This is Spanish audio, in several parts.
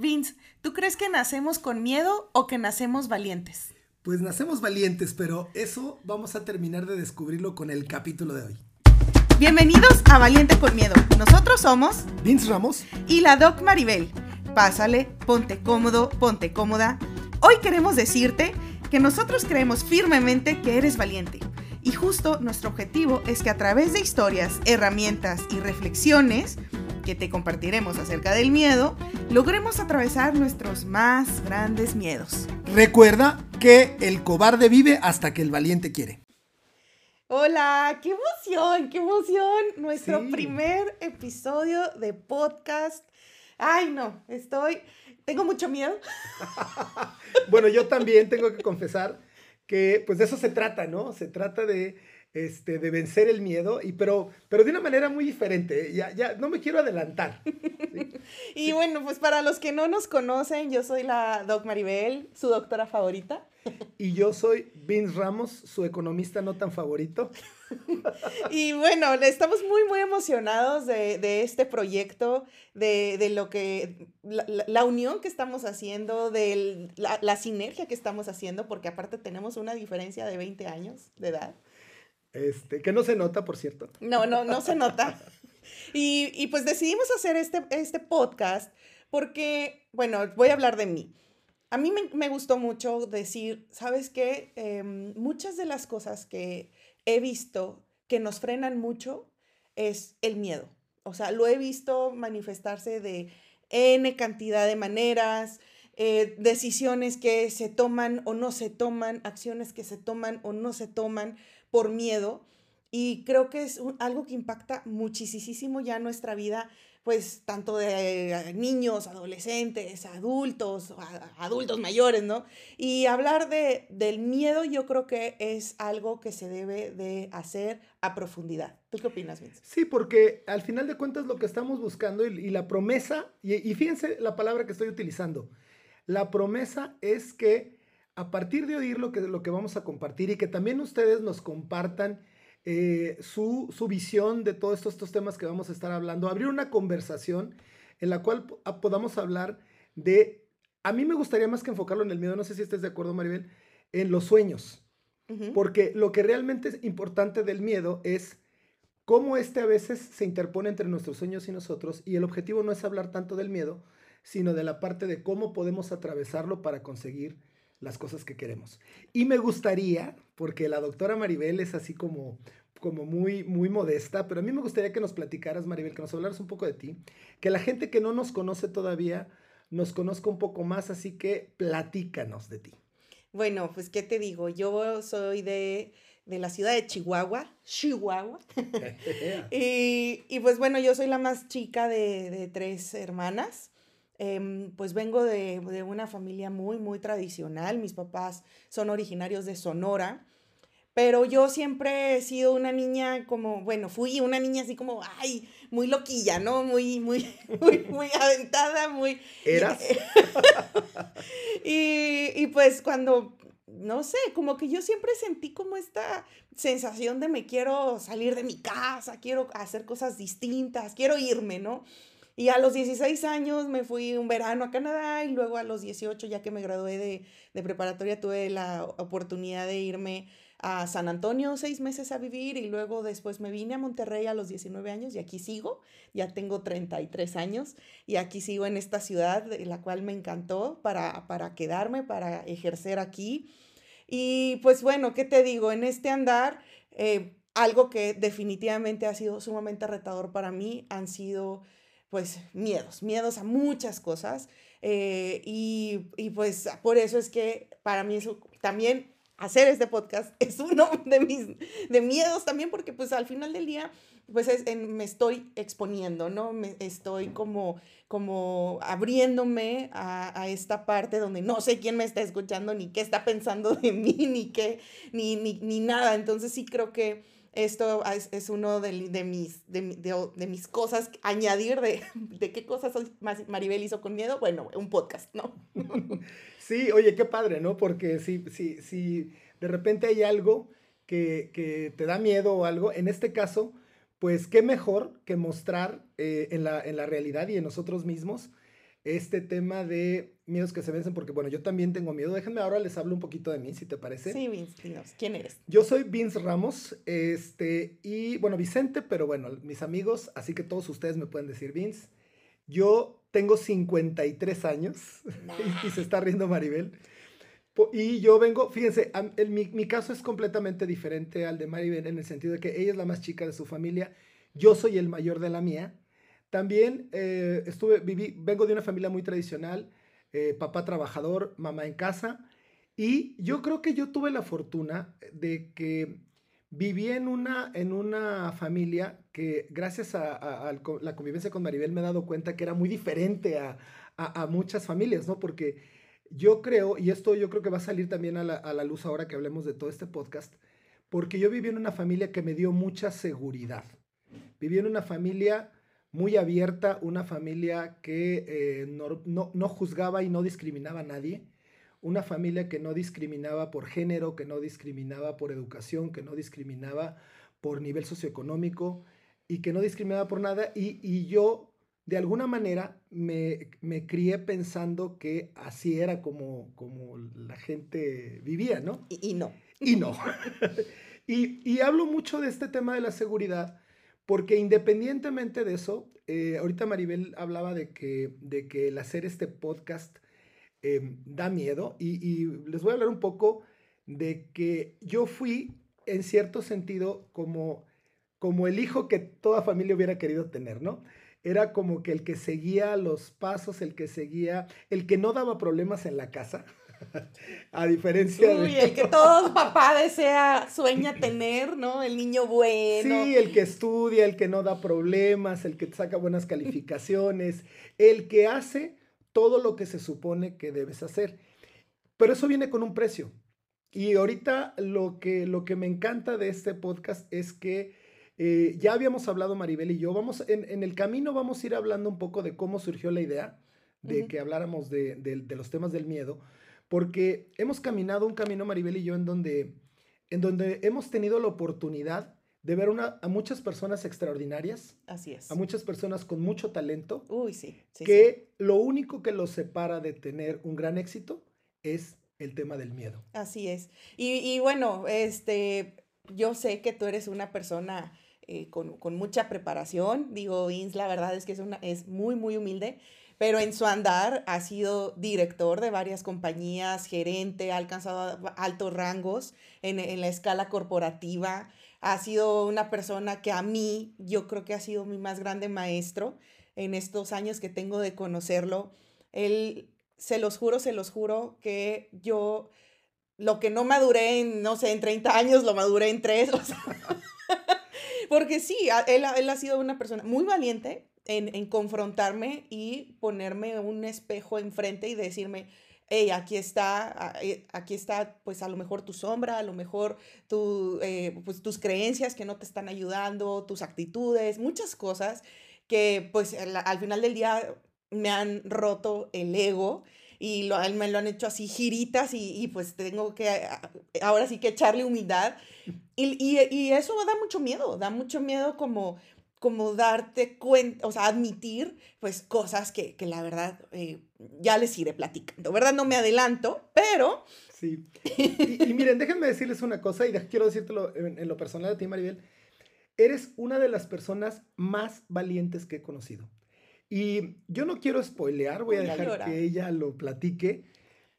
Vince, ¿tú crees que nacemos con miedo o que nacemos valientes? Pues nacemos valientes, pero eso vamos a terminar de descubrirlo con el capítulo de hoy. Bienvenidos a Valiente con Miedo. Nosotros somos Vince Ramos y la Doc Maribel. Pásale, ponte cómodo, ponte cómoda. Hoy queremos decirte que nosotros creemos firmemente que eres valiente. Y justo nuestro objetivo es que a través de historias, herramientas y reflexiones, que te compartiremos acerca del miedo, logremos atravesar nuestros más grandes miedos. Recuerda que el cobarde vive hasta que el valiente quiere. Hola, qué emoción, qué emoción. Nuestro primer episodio de podcast. Ay, no, estoy, tengo mucho miedo. bueno, yo también tengo que confesar que pues de eso se trata, ¿no? Se trata de este, de vencer el miedo, y, pero, pero de una manera muy diferente. Ya, ya no me quiero adelantar. y bueno, pues para los que no nos conocen, yo soy la Doc Maribel, su doctora favorita. Y yo soy Vince Ramos, su economista no tan favorito. y bueno, estamos muy, muy emocionados de, este proyecto, de, lo que, la, unión que estamos haciendo, de la, la, sinergia que estamos haciendo, porque aparte tenemos una diferencia de 20 años de edad. Este, que no se nota, por cierto. No, no, no se nota. Y, pues decidimos hacer este, este podcast porque, bueno, voy a hablar de mí. A mí me, gustó mucho decir, ¿sabes qué? Em, muchas de las cosas que he visto que nos frenan mucho es el miedo. O sea, lo he visto manifestarse de N cantidad de maneras, eh, decisiones que se toman o no se toman, acciones que se toman o no se toman por miedo. Y creo que es algo que impacta muchísimo ya nuestra vida, pues tanto de eh, niños, adolescentes, adultos, adultos mayores, ¿no? Y hablar de, del miedo yo creo que es algo que se debe de hacer a profundidad. ¿Tú qué opinas, Vince? Sí, porque al final de cuentas lo que estamos buscando y, la promesa, y, y fíjense la palabra que estoy utilizando, la promesa es que a partir de oír lo que, lo que vamos a compartir y que también ustedes nos compartan eh, su, visión de todos estos, temas que vamos a estar hablando, abrir una conversación en la cual podamos hablar de, a mí me gustaría más que enfocarlo en el miedo, no sé si estés de acuerdo Maribel, en los sueños, porque lo que realmente es importante del miedo es cómo este a veces se interpone entre nuestros sueños y nosotros y el objetivo no es hablar tanto del miedo, sino de la parte de cómo podemos atravesarlo para conseguir las cosas que queremos. Y me gustaría, porque la doctora Maribel es así como, como muy, muy modesta, pero a mí me gustaría que nos platicaras, Maribel, que nos hablaras un poco de ti, que la gente que no nos conoce todavía nos conozca un poco más, así que platícanos de ti. Bueno, pues, ¿qué te digo? Yo soy de, la ciudad de Chihuahua, Chihuahua. y, pues bueno, yo soy la más chica de, de tres hermanas. Em, pues vengo de, una familia muy, muy tradicional. Mis papás son originarios de Sonora. Pero yo siempre he sido una niña como, bueno, fui una niña así como, ay, muy loquilla, ¿no? Muy, muy, muy, muy aventada, muy... ¿Eras? y, y pues cuando, no sé, como que yo siempre sentí como esta sensación de me quiero salir de mi casa, quiero hacer cosas distintas, quiero irme, ¿no? Y a los 16 años me fui un verano a Canadá y luego a los 18, ya que me gradué de, de preparatoria, tuve la oportunidad de irme a San Antonio seis meses a vivir y luego después me vine a Monterrey a los 19 años y aquí sigo, ya tengo 33 años y aquí sigo en esta ciudad, la cual me encantó para, para quedarme, para ejercer aquí. Y pues bueno, ¿qué te digo? En este andar, eh, algo que definitivamente ha sido sumamente retador para mí han sido pues miedos, miedos a muchas cosas. Eh, y, y, pues por eso es que para mí eso también hacer este podcast es uno de mis de miedos también porque pues al final del día pues es, me estoy exponiendo, ¿no? Me estoy como, como abriéndome a, a, esta parte donde no sé quién me está escuchando, ni qué está pensando de mí, ni qué, ni, ni, ni nada. Entonces sí creo que esto es, es uno de, de mis, de, de, mis cosas, añadir de, de qué cosas Maribel hizo con miedo. Bueno, un podcast, ¿no? Sí, oye, qué padre, ¿no? Porque si, si, si de repente hay algo que, que te da miedo o algo, en este caso, pues qué mejor que mostrar eh, en, la, en la realidad y en nosotros mismos este tema de miedos que se vencen, porque bueno, yo también tengo miedo. Déjenme ahora les hablo un poquito de mí, si te parece. Sí, Vince, dinos, ¿quién eres? Yo soy Vince Ramos, este, y bueno, Vicente, pero bueno, mis amigos, así que todos ustedes me pueden decir Vince. Yo tengo 53 años y se está riendo Maribel. Y yo vengo, fíjense, mi, mi, caso es completamente diferente al de Maribel en el sentido de que ella es la más chica de su familia, yo soy el mayor de la mía. También eh, estuve, viví, vengo de una familia muy tradicional, eh, papá trabajador, mamá en casa, y yo creo que yo tuve la fortuna de que viví en una, en una familia que gracias a, la convivencia con Maribel me he dado cuenta que era muy diferente a, a muchas familias, ¿no? Porque yo creo, y esto yo creo que va a salir también a la, a la, luz ahora que hablemos de todo este podcast, porque yo viví en una familia que me dio mucha seguridad. Viví en una familia muy abierta, una familia que eh, no, no, no, juzgaba y no discriminaba a nadie, una familia que no discriminaba por género, que no discriminaba por educación, que no discriminaba por nivel socioeconómico y que no discriminaba por nada. Y, y yo de alguna manera me, me, crié pensando que así era como, como la gente vivía, ¿no? Y, no. Y no. y, y, hablo mucho de este tema de la seguridad porque independientemente de eso, eh, ahorita Maribel hablaba de que, de que el hacer este podcast em, da miedo y, y les voy a hablar un poco de que yo fui en cierto sentido como, como el hijo que toda familia hubiera querido tener, ¿no? era como que el que seguía los pasos, el que seguía, el que no daba problemas en la casa. A diferencia Uy, el que todo papá desea, sueña tener, ¿no? El niño bueno. Sí, el que estudia, el que no da problemas, el que saca buenas calificaciones, el que hace todo lo que se supone que debes hacer. Pero eso viene con un precio. Y ahorita lo que, lo que me encanta de este podcast es que eh, ya habíamos hablado Maribel y yo, vamos, en, el camino vamos a ir hablando un poco de cómo surgió la idea de que habláramos de, los temas del miedo, porque hemos caminado un camino Maribel y yo en donde, en donde hemos tenido la oportunidad de ver una, a muchas personas extraordinarias. Así es. A muchas personas con mucho talento. Uy, sí. que lo único que los separa de tener un gran éxito es el tema del miedo. Así es. Y, y bueno, este, yo sé que tú eres una persona eh, con, con, mucha preparación. Digo, Vince, la verdad es que es, una, es muy, muy humilde, pero en su andar ha sido director de varias compañías, gerente, ha alcanzado altos rangos en, en la escala corporativa. Ha sido una persona que a mí, yo creo que ha sido mi más grande maestro en estos años que tengo de conocerlo. Él, se los juro, se los juro que yo lo que no maduré en, no sé, en 30 años, lo maduré en 3. O sea, porque sí, él, él ha sido una persona muy valiente en, en, confrontarme y ponerme un espejo enfrente y decirme, hey, aquí está, eh, aquí está, pues a lo mejor tu sombra, a lo mejor tu, eh, pues, tus creencias que no te están ayudando, tus actitudes, muchas cosas que pues al, final del día me han roto el ego y lo, me lo han hecho así giritas y, y, pues tengo que ahora sí que echarle humildad. Y, y, y, eso da mucho miedo, da mucho miedo como, como darte cuenta, o sea, admitir pues cosas que, que la verdad eh, ya les iré platicando, ¿verdad? No me adelanto, pero... Sí. Y, miren, déjenme decirles una cosa y quiero decírtelo en, en, lo personal a ti, Maribel. Eres una de las personas más valientes que he conocido. Y yo no quiero spoilear, voy a dejar que ella lo platique,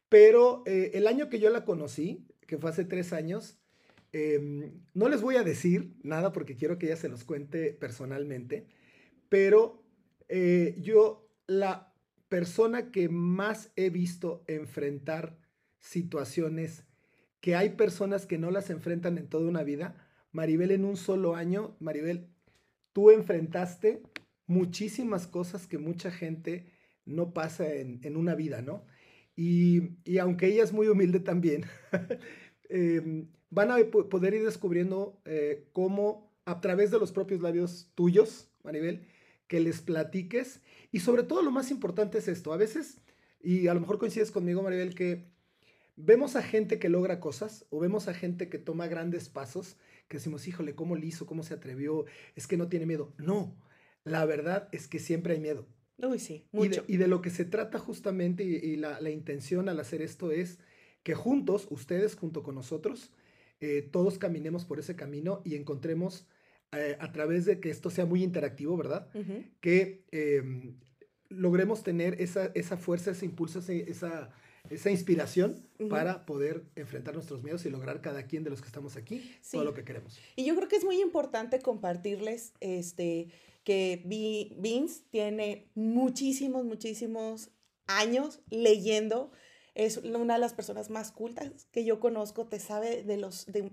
pero eh, el año que yo la conocí, que fue hace tres años, Em, no les voy a decir nada porque quiero que ella se los cuente personalmente, pero eh, yo, la persona que más he visto enfrentar situaciones que hay personas que no las enfrentan en toda una vida, Maribel en un solo año, Maribel, tú enfrentaste muchísimas cosas que mucha gente no pasa en, en una vida, ¿no? Y, y, aunque ella es muy humilde también, eh, van a poder ir descubriendo eh, cómo a través de los propios labios tuyos, Maribel, que les platiques. Y sobre todo lo más importante es esto. A veces, y a lo mejor coincides conmigo, Maribel, que vemos a gente que logra cosas o vemos a gente que toma grandes pasos, que decimos, híjole, ¿cómo lo hizo? ¿Cómo se atrevió? Es que no tiene miedo. No, la verdad es que siempre hay miedo. Uy, sí, mucho. Y de, lo que se trata justamente y, la, la, intención al hacer esto es que juntos, ustedes junto con nosotros, eh, todos caminemos por ese camino y encontremos eh, a través de que esto sea muy interactivo, ¿verdad? Que em, logremos tener esa, esa fuerza, ese impulso, esa, esa inspiración para poder enfrentar nuestros miedos y lograr cada quien de los que estamos aquí todo lo que queremos. Y yo creo que es muy importante compartirles este, que Vince tiene muchísimos, muchísimos años leyendo. Es una de las personas más cultas que yo conozco, te sabe de los de,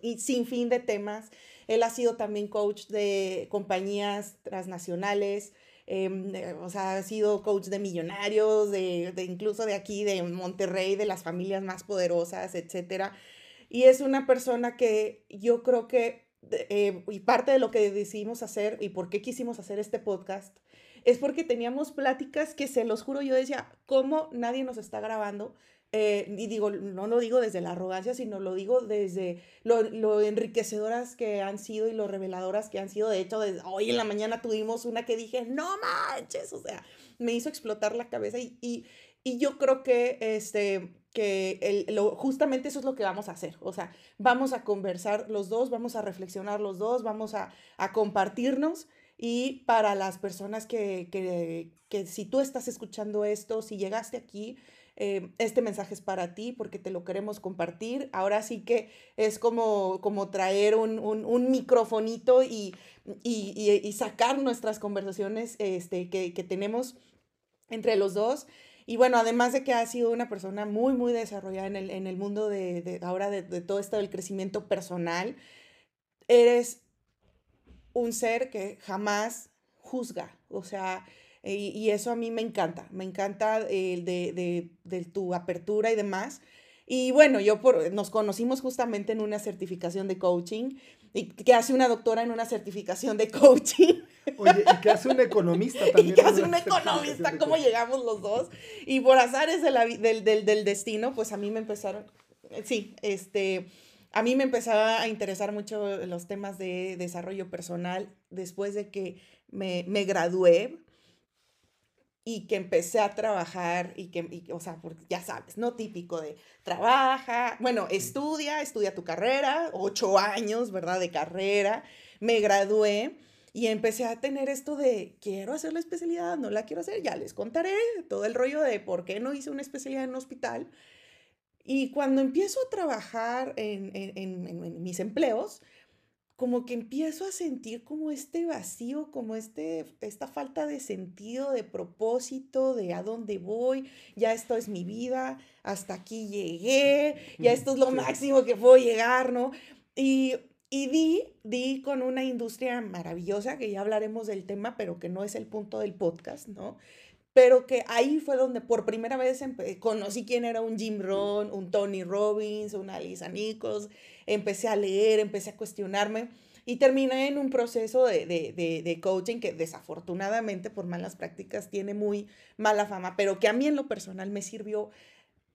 y sin fin de temas. Él ha sido también coach de compañías transnacionales, eh, o sea, ha sido coach de millonarios, de, incluso de aquí, de Monterrey, de las familias más poderosas, etc. Y es una persona que yo creo que, eh, y parte de lo que decidimos hacer y por qué quisimos hacer este podcast, es porque teníamos pláticas que se los juro, yo decía, ¿cómo nadie nos está grabando? Eh, y digo, no lo digo desde la arrogancia, sino lo digo desde lo, enriquecedoras que han sido y lo reveladoras que han sido. De hecho, desde hoy en la mañana tuvimos una que dije, no manches, o sea, me hizo explotar la cabeza y, y, y yo creo que, este, que el, lo, justamente eso es lo que vamos a hacer. O sea, vamos a conversar los dos, vamos a reflexionar los dos, vamos a, a compartirnos. Y para las personas que, que, que si tú estás escuchando esto, si llegaste aquí, eh, este mensaje es para ti porque te lo queremos compartir. Ahora sí que es como, como traer un, un, microfonito y, y, y, sacar nuestras conversaciones este, que, que, tenemos entre los dos. Y bueno, además de que has sido una persona muy, muy desarrollada en el, en el mundo de, de ahora de, de todo esto del crecimiento personal, eres un ser que jamás juzga. O sea, y, eso a mí me encanta, me encanta el de, de, tu apertura y demás. Y bueno, yo por, nos conocimos justamente en una certificación de coaching y que hace una doctora en una certificación de coaching. Oye, y que hace un economista también. Y que hace un economista, ¿cómo llegamos los dos? Y por azares de la, del, del, del destino, pues a mí me empezaron, sí, este, a mí me empezaba a interesar mucho los temas de desarrollo personal después de que me, me gradué y que empecé a trabajar y que, o sea, porque ya sabes, ¿no? Típico de trabaja, bueno, estudia, estudia tu carrera, ocho años, ¿verdad? De carrera, me gradué y empecé a tener esto de, quiero hacer la especialidad, no la quiero hacer, ya les contaré todo el rollo de por qué no hice una especialidad en un hospital. Y cuando empiezo a trabajar en, en, en mis empleos, como que empiezo a sentir como este vacío, como este, esta falta de sentido, de propósito, de a dónde voy, ya esto es mi vida, hasta aquí llegué, ya esto es lo máximo que puedo llegar, ¿no? Y, y di, di con una industria maravillosa, que ya hablaremos del tema, pero que no es el punto del podcast, ¿no? Pero que ahí fue donde por primera vez conocí quién era un Jim Rohn, un Tony Robbins, una Lisa Nichols, empecé a leer, empecé a cuestionarme y terminé en un proceso de, de, de, coaching que desafortunadamente por malas prácticas tiene muy mala fama, pero que a mí en lo personal me sirvió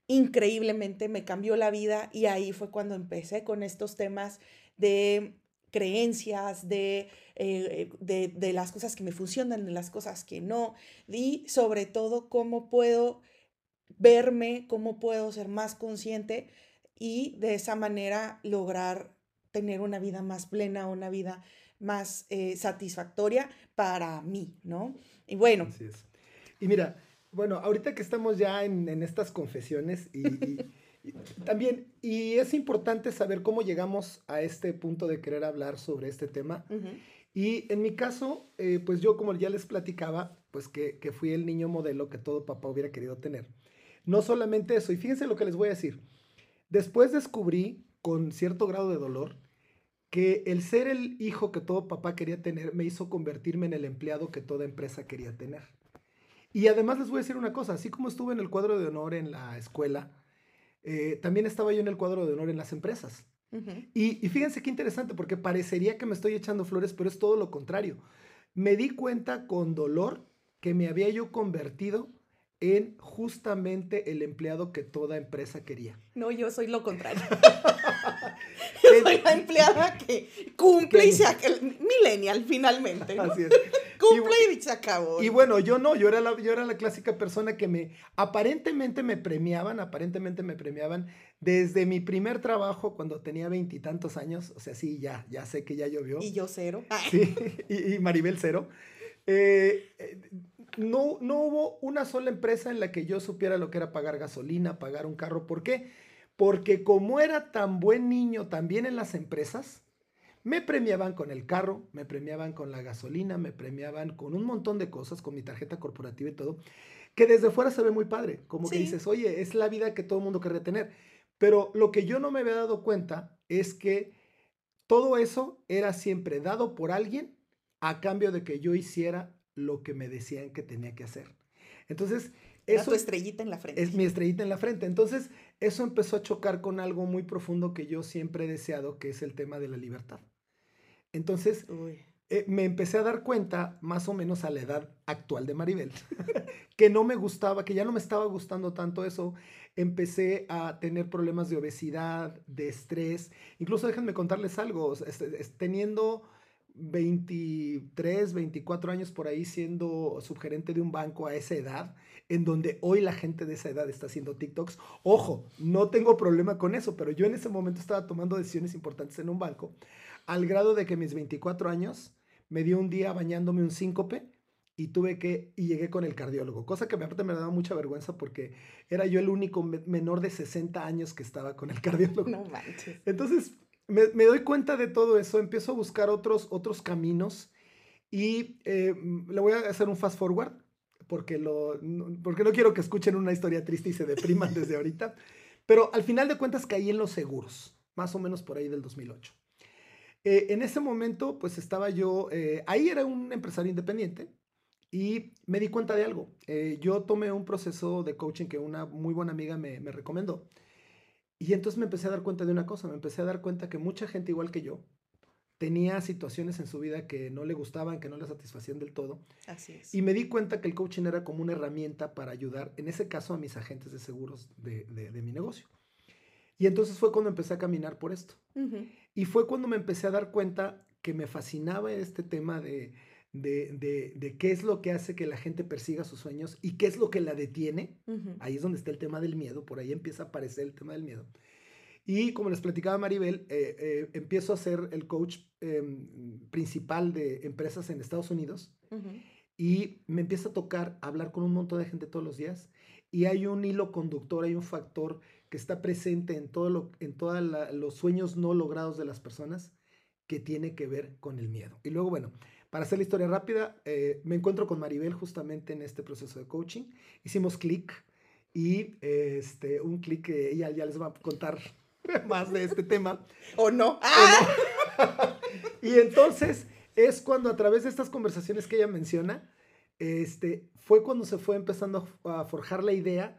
increíblemente, me cambió la vida y ahí fue cuando empecé con estos temas de creencias, de, eh, de, de, las cosas que me funcionan, de las cosas que no, y sobre todo cómo puedo verme, cómo puedo ser más consciente y de esa manera lograr tener una vida más plena, una vida más eh, satisfactoria para mí, ¿no? Y bueno. Y mira, bueno, ahorita que estamos ya en, en estas confesiones y, también, y es importante saber cómo llegamos a este punto de querer hablar sobre este tema. Y en mi caso, eh, pues yo como ya les platicaba, pues que, que fui el niño modelo que todo papá hubiera querido tener. No solamente eso, y fíjense lo que les voy a decir. Después descubrí con cierto grado de dolor que el ser el hijo que todo papá quería tener me hizo convertirme en el empleado que toda empresa quería tener. Y además les voy a decir una cosa, así como estuve en el cuadro de honor en la escuela, eh, también estaba yo en el cuadro de honor en las empresas. y, y, fíjense qué interesante, porque parecería que me estoy echando flores, pero es todo lo contrario. Me di cuenta con dolor que me había yo convertido en justamente el empleado que toda empresa quería. No, yo soy lo contrario. soy la empleada que cumple y sea millennial finalmente. Así es. Cumple y, se acabó. Y bueno, yo no, yo era, la, yo era la clásica persona que me, aparentemente me premiaban, aparentemente me premiaban desde mi primer trabajo cuando tenía veintitantos años, o sea, sí, ya, ya sé que ya llovió. Y yo cero. Sí, y, Maribel cero. Eh, eh, no, no hubo una sola empresa en la que yo supiera lo que era pagar gasolina, pagar un carro. ¿Por qué? Porque como era tan buen niño también en las empresas, me premiaban con el carro, me premiaban con la gasolina, me premiaban con un montón de cosas, con mi tarjeta corporativa y todo, que desde fuera se ve muy padre. Como que dices, oye, es la vida que todo el mundo quiere tener. Pero lo que yo no me había dado cuenta es que todo eso era siempre dado por alguien a cambio de que yo hiciera lo que me decían que tenía que hacer. Entonces, eso... Es tu estrellita en la frente. Es mi estrellita en la frente. Entonces, eso empezó a chocar con algo muy profundo que yo siempre he deseado, que es el tema de la libertad. Entonces, eh, me empecé a dar cuenta, más o menos a la edad actual de Maribel, que no me gustaba, que ya no me estaba gustando tanto eso. Empecé a tener problemas de obesidad, de estrés. Incluso déjenme contarles algo, teniendo 23, 24 años por ahí siendo subgerente de un banco a esa edad, en donde hoy la gente de esa edad está haciendo TikToks. Ojo, no tengo problema con eso, pero yo en ese momento estaba tomando decisiones importantes en un banco al grado de que mis 24 años me dio un día bañándome un síncope y tuve que, y llegué con el cardiólogo, cosa que aparte me daba mucha vergüenza porque era yo el único menor de 60 años que estaba con el cardiólogo. No manches. Entonces, me, doy cuenta de todo eso, empiezo a buscar otros, otros caminos y eh, le voy a hacer un fast forward porque, lo, porque no quiero que escuchen una historia triste y se depriman desde ahorita, pero al final de cuentas caí en los seguros, más o menos por ahí del 2008. Eh, en ese momento, pues estaba yo, eh, ahí era un empresario independiente y me di cuenta de algo. Eh, yo tomé un proceso de coaching que una muy buena amiga me, me, recomendó. Y entonces me empecé a dar cuenta de una cosa, me empecé a dar cuenta que mucha gente igual que yo tenía situaciones en su vida que no le gustaban, que no le satisfacían del todo. Así es. Y me di cuenta que el coaching era como una herramienta para ayudar, en ese caso, a mis agentes de seguros de, de mi negocio. Y entonces fue cuando empecé a caminar por esto. Y fue cuando me empecé a dar cuenta que me fascinaba este tema de, de, qué es lo que hace que la gente persiga sus sueños y qué es lo que la detiene. Ahí es donde está el tema del miedo, por ahí empieza a aparecer el tema del miedo. Y como les platicaba Maribel, eh, eh, empiezo a ser el coach em, principal de empresas en Estados Unidos y me empieza a tocar hablar con un montón de gente todos los días y hay un hilo conductor, hay un factor que está presente en, todo lo, en todos los sueños no logrados de las personas que tiene que ver con el miedo. Y luego, bueno, para hacer la historia rápida, eh, me encuentro con Maribel justamente en este proceso de coaching. Hicimos clic y este, un clic que ella ya les va a contar más de este tema. ¿O no? y entonces es cuando a través de estas conversaciones que ella menciona, este, fue cuando se fue empezando a forjar la idea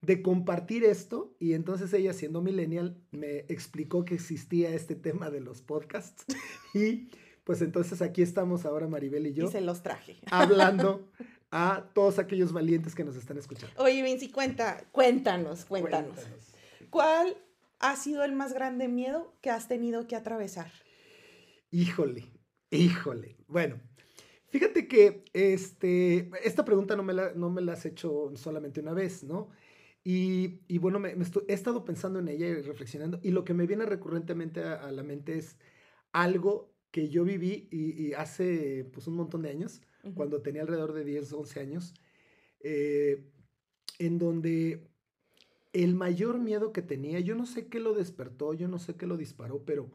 de compartir esto y entonces ella siendo millennial me explicó que existía este tema de los podcasts y pues entonces aquí estamos ahora Maribel y yo. Y se los traje. Hablando a todos aquellos valientes que nos están escuchando. Oye, Vinci, cuenta, cuéntanos, cuéntanos. ¿Cuál ha sido el más grande miedo que has tenido que atravesar? Híjole, híjole. Bueno, fíjate que este, esta pregunta no me, la, no me la has hecho solamente una vez, ¿no? Y, bueno, me, he estado pensando en ella y reflexionando, y lo que me viene recurrentemente a, la mente es algo que yo viví y, hace pues un montón de años, cuando tenía alrededor de 10, 11 años, eh, en donde el mayor miedo que tenía, yo no sé qué lo despertó, yo no sé qué lo disparó, pero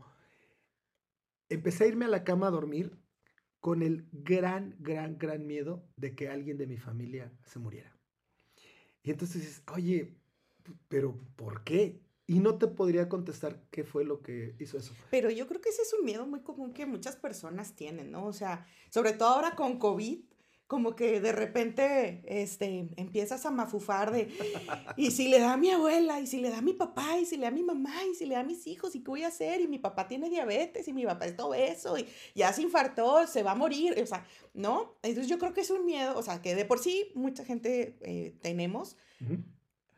empecé a irme a la cama a dormir con el gran, gran, gran miedo de que alguien de mi familia se muriera. Y entonces dices, oye, pero ¿por qué? Y no te podría contestar qué fue lo que hizo eso. Pero yo creo que ese es un miedo muy común que muchas personas tienen, ¿no? O sea, sobre todo ahora con COVID, como que de repente este, empiezas a mafufar de, y si le da a mi abuela, y si le da a mi papá, y si le da a mi mamá, y si le da a mis hijos, y qué voy a hacer, y mi papá tiene diabetes, y mi papá es todo eso, y ya se infartó, se va a morir, o sea, ¿no? Entonces yo creo que es un miedo, o sea, que de por sí mucha gente eh, tenemos,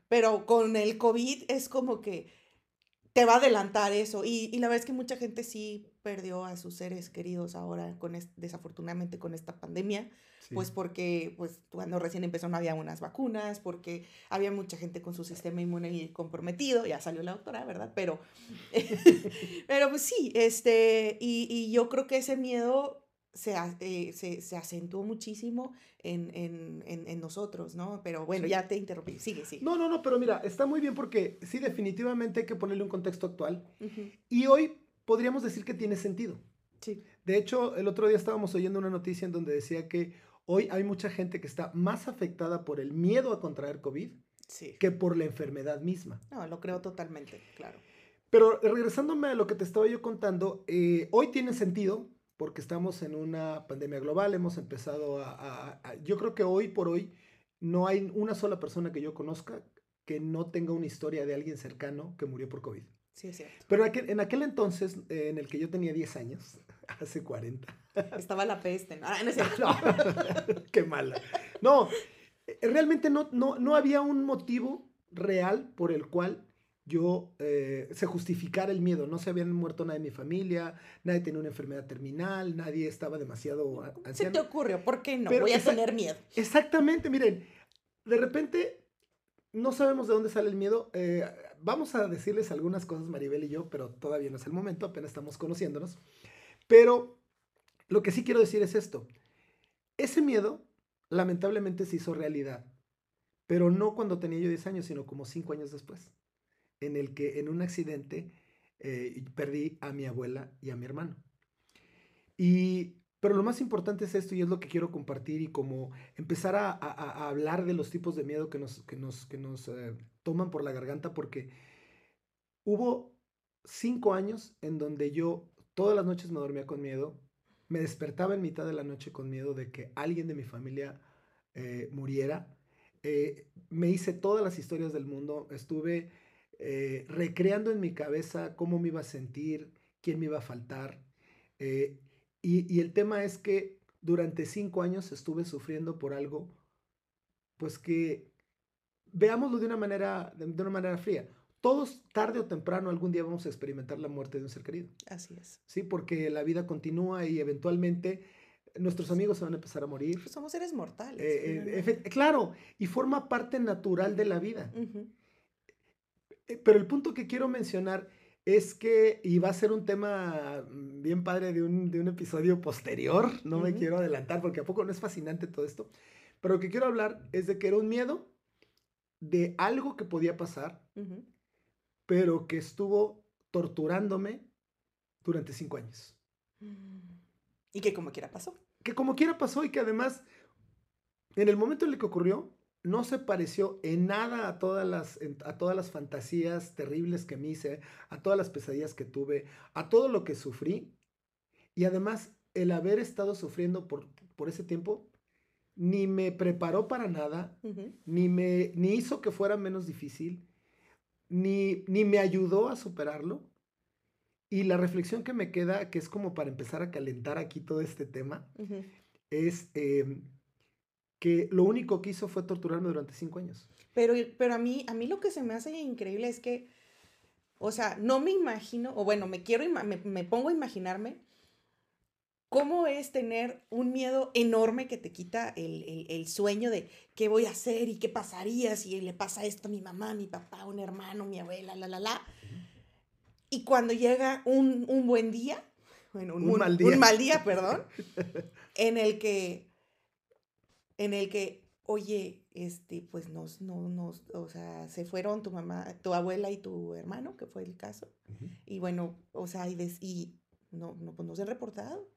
pero con el COVID es como que te va a adelantar eso, y, y la verdad es que mucha gente sí perdió a sus seres queridos ahora, con desafortunadamente con esta pandemia, pues porque pues cuando recién empezó no había unas vacunas, porque había mucha gente con su sistema inmune comprometido, ya salió la doctora, ¿verdad? Pero, pero pues sí, este, y, y yo creo que ese miedo se, eh, se, se, acentuó muchísimo en, en, en, nosotros, ¿no? Pero bueno, ya te interrumpí, sigue, sigue. No, no, no, pero mira, está muy bien porque sí, definitivamente hay que ponerle un contexto actual. Y hoy podríamos decir que tiene sentido. Sí. De hecho, el otro día estábamos oyendo una noticia en donde decía que hoy hay mucha gente que está más afectada por el miedo a contraer COVID que por la enfermedad misma. No, lo creo totalmente, claro. Pero regresándome a lo que te estaba yo contando, eh, hoy tiene sentido porque estamos en una pandemia global, hemos empezado a, Yo creo que hoy por hoy no hay una sola persona que yo conozca que no tenga una historia de alguien cercano que murió por COVID. Sí, es cierto. Pero en aquel, entonces, eh, en el que yo tenía 10 años, hace 40. Estaba la peste, ¿no? no, qué mala. No, eh, realmente no, no, no había un motivo real por el cual yo eh, se justificara el miedo. No se habían muerto nadie de mi familia, nadie tenía una enfermedad terminal, nadie estaba demasiado anciano. Se te ocurrió, ¿por qué no? Voy a tener miedo. Exactamente, miren, de repente no sabemos de dónde sale el miedo. Eh, vamos a decirles algunas cosas, Maribel y yo, pero todavía no es el momento, apenas estamos conociéndonos. Pero lo que sí quiero decir es esto. Ese miedo, lamentablemente, se hizo realidad, pero no cuando tenía yo 10 años, sino como 5 años después en el que en un accidente eh, perdí a mi abuela y a mi hermano. Y, pero lo más importante es esto y es lo que quiero compartir y como empezar a, hablar de los tipos de miedo que nos, que nos, que nos eh, toman por la garganta porque hubo cinco años en donde yo todas las noches me dormía con miedo, me despertaba en mitad de la noche con miedo de que alguien de mi familia eh, muriera. me hice todas las historias del mundo, estuve eh, recreando en mi cabeza cómo me iba a sentir, quién me iba a faltar. Eh, y, el tema es que durante cinco años estuve sufriendo por algo, pues que veámoslo de una manera, de una manera fría. Todos, tarde o temprano, algún día vamos a experimentar la muerte de un ser querido. Así es. Sí, porque la vida continúa y eventualmente nuestros amigos se van a empezar a morir. Pues somos seres mortales. Eh, claro, y forma parte natural de la vida. Eh, pero el punto que quiero mencionar es que, y va a ser un tema bien padre de un, de un episodio posterior, no me quiero adelantar porque a poco no es fascinante todo esto, pero lo que quiero hablar es de que era un miedo de algo que podía pasar, pero que estuvo torturándome durante cinco años. Y que como quiera pasó. Que como quiera pasó y que además, en el momento en el que ocurrió, no se pareció en nada a todas las, a todas las fantasías terribles que me hice, a todas las pesadillas que tuve, a todo lo que sufrí. Y además, el haber estado sufriendo por, por ese tiempo ni me preparó para nada, ni, me, ni hizo que fuera menos difícil, ni, ni me ayudó a superarlo. Y la reflexión que me queda, que es como para empezar a calentar aquí todo este tema, es... Em, que lo único que hizo fue torturarme durante cinco años. Pero, pero a, mí, a mí lo que se me hace increíble es que, o sea, no me imagino, o bueno, me quiero, me, me pongo a imaginarme cómo es tener un miedo enorme que te quita el, el, el, sueño de qué voy a hacer y qué pasaría si le pasa esto a mi mamá, mi papá, un hermano, mi abuela, la, la, la. Y cuando llega un, un buen día, bueno, un, un, mal día. un mal día, perdón, en el que en el que, oye, este, pues nos, no, nos, o sea, se fueron tu mamá, tu abuela y tu hermano, que fue el caso. Y bueno, o sea, y, y no, no, pues no se han reportado.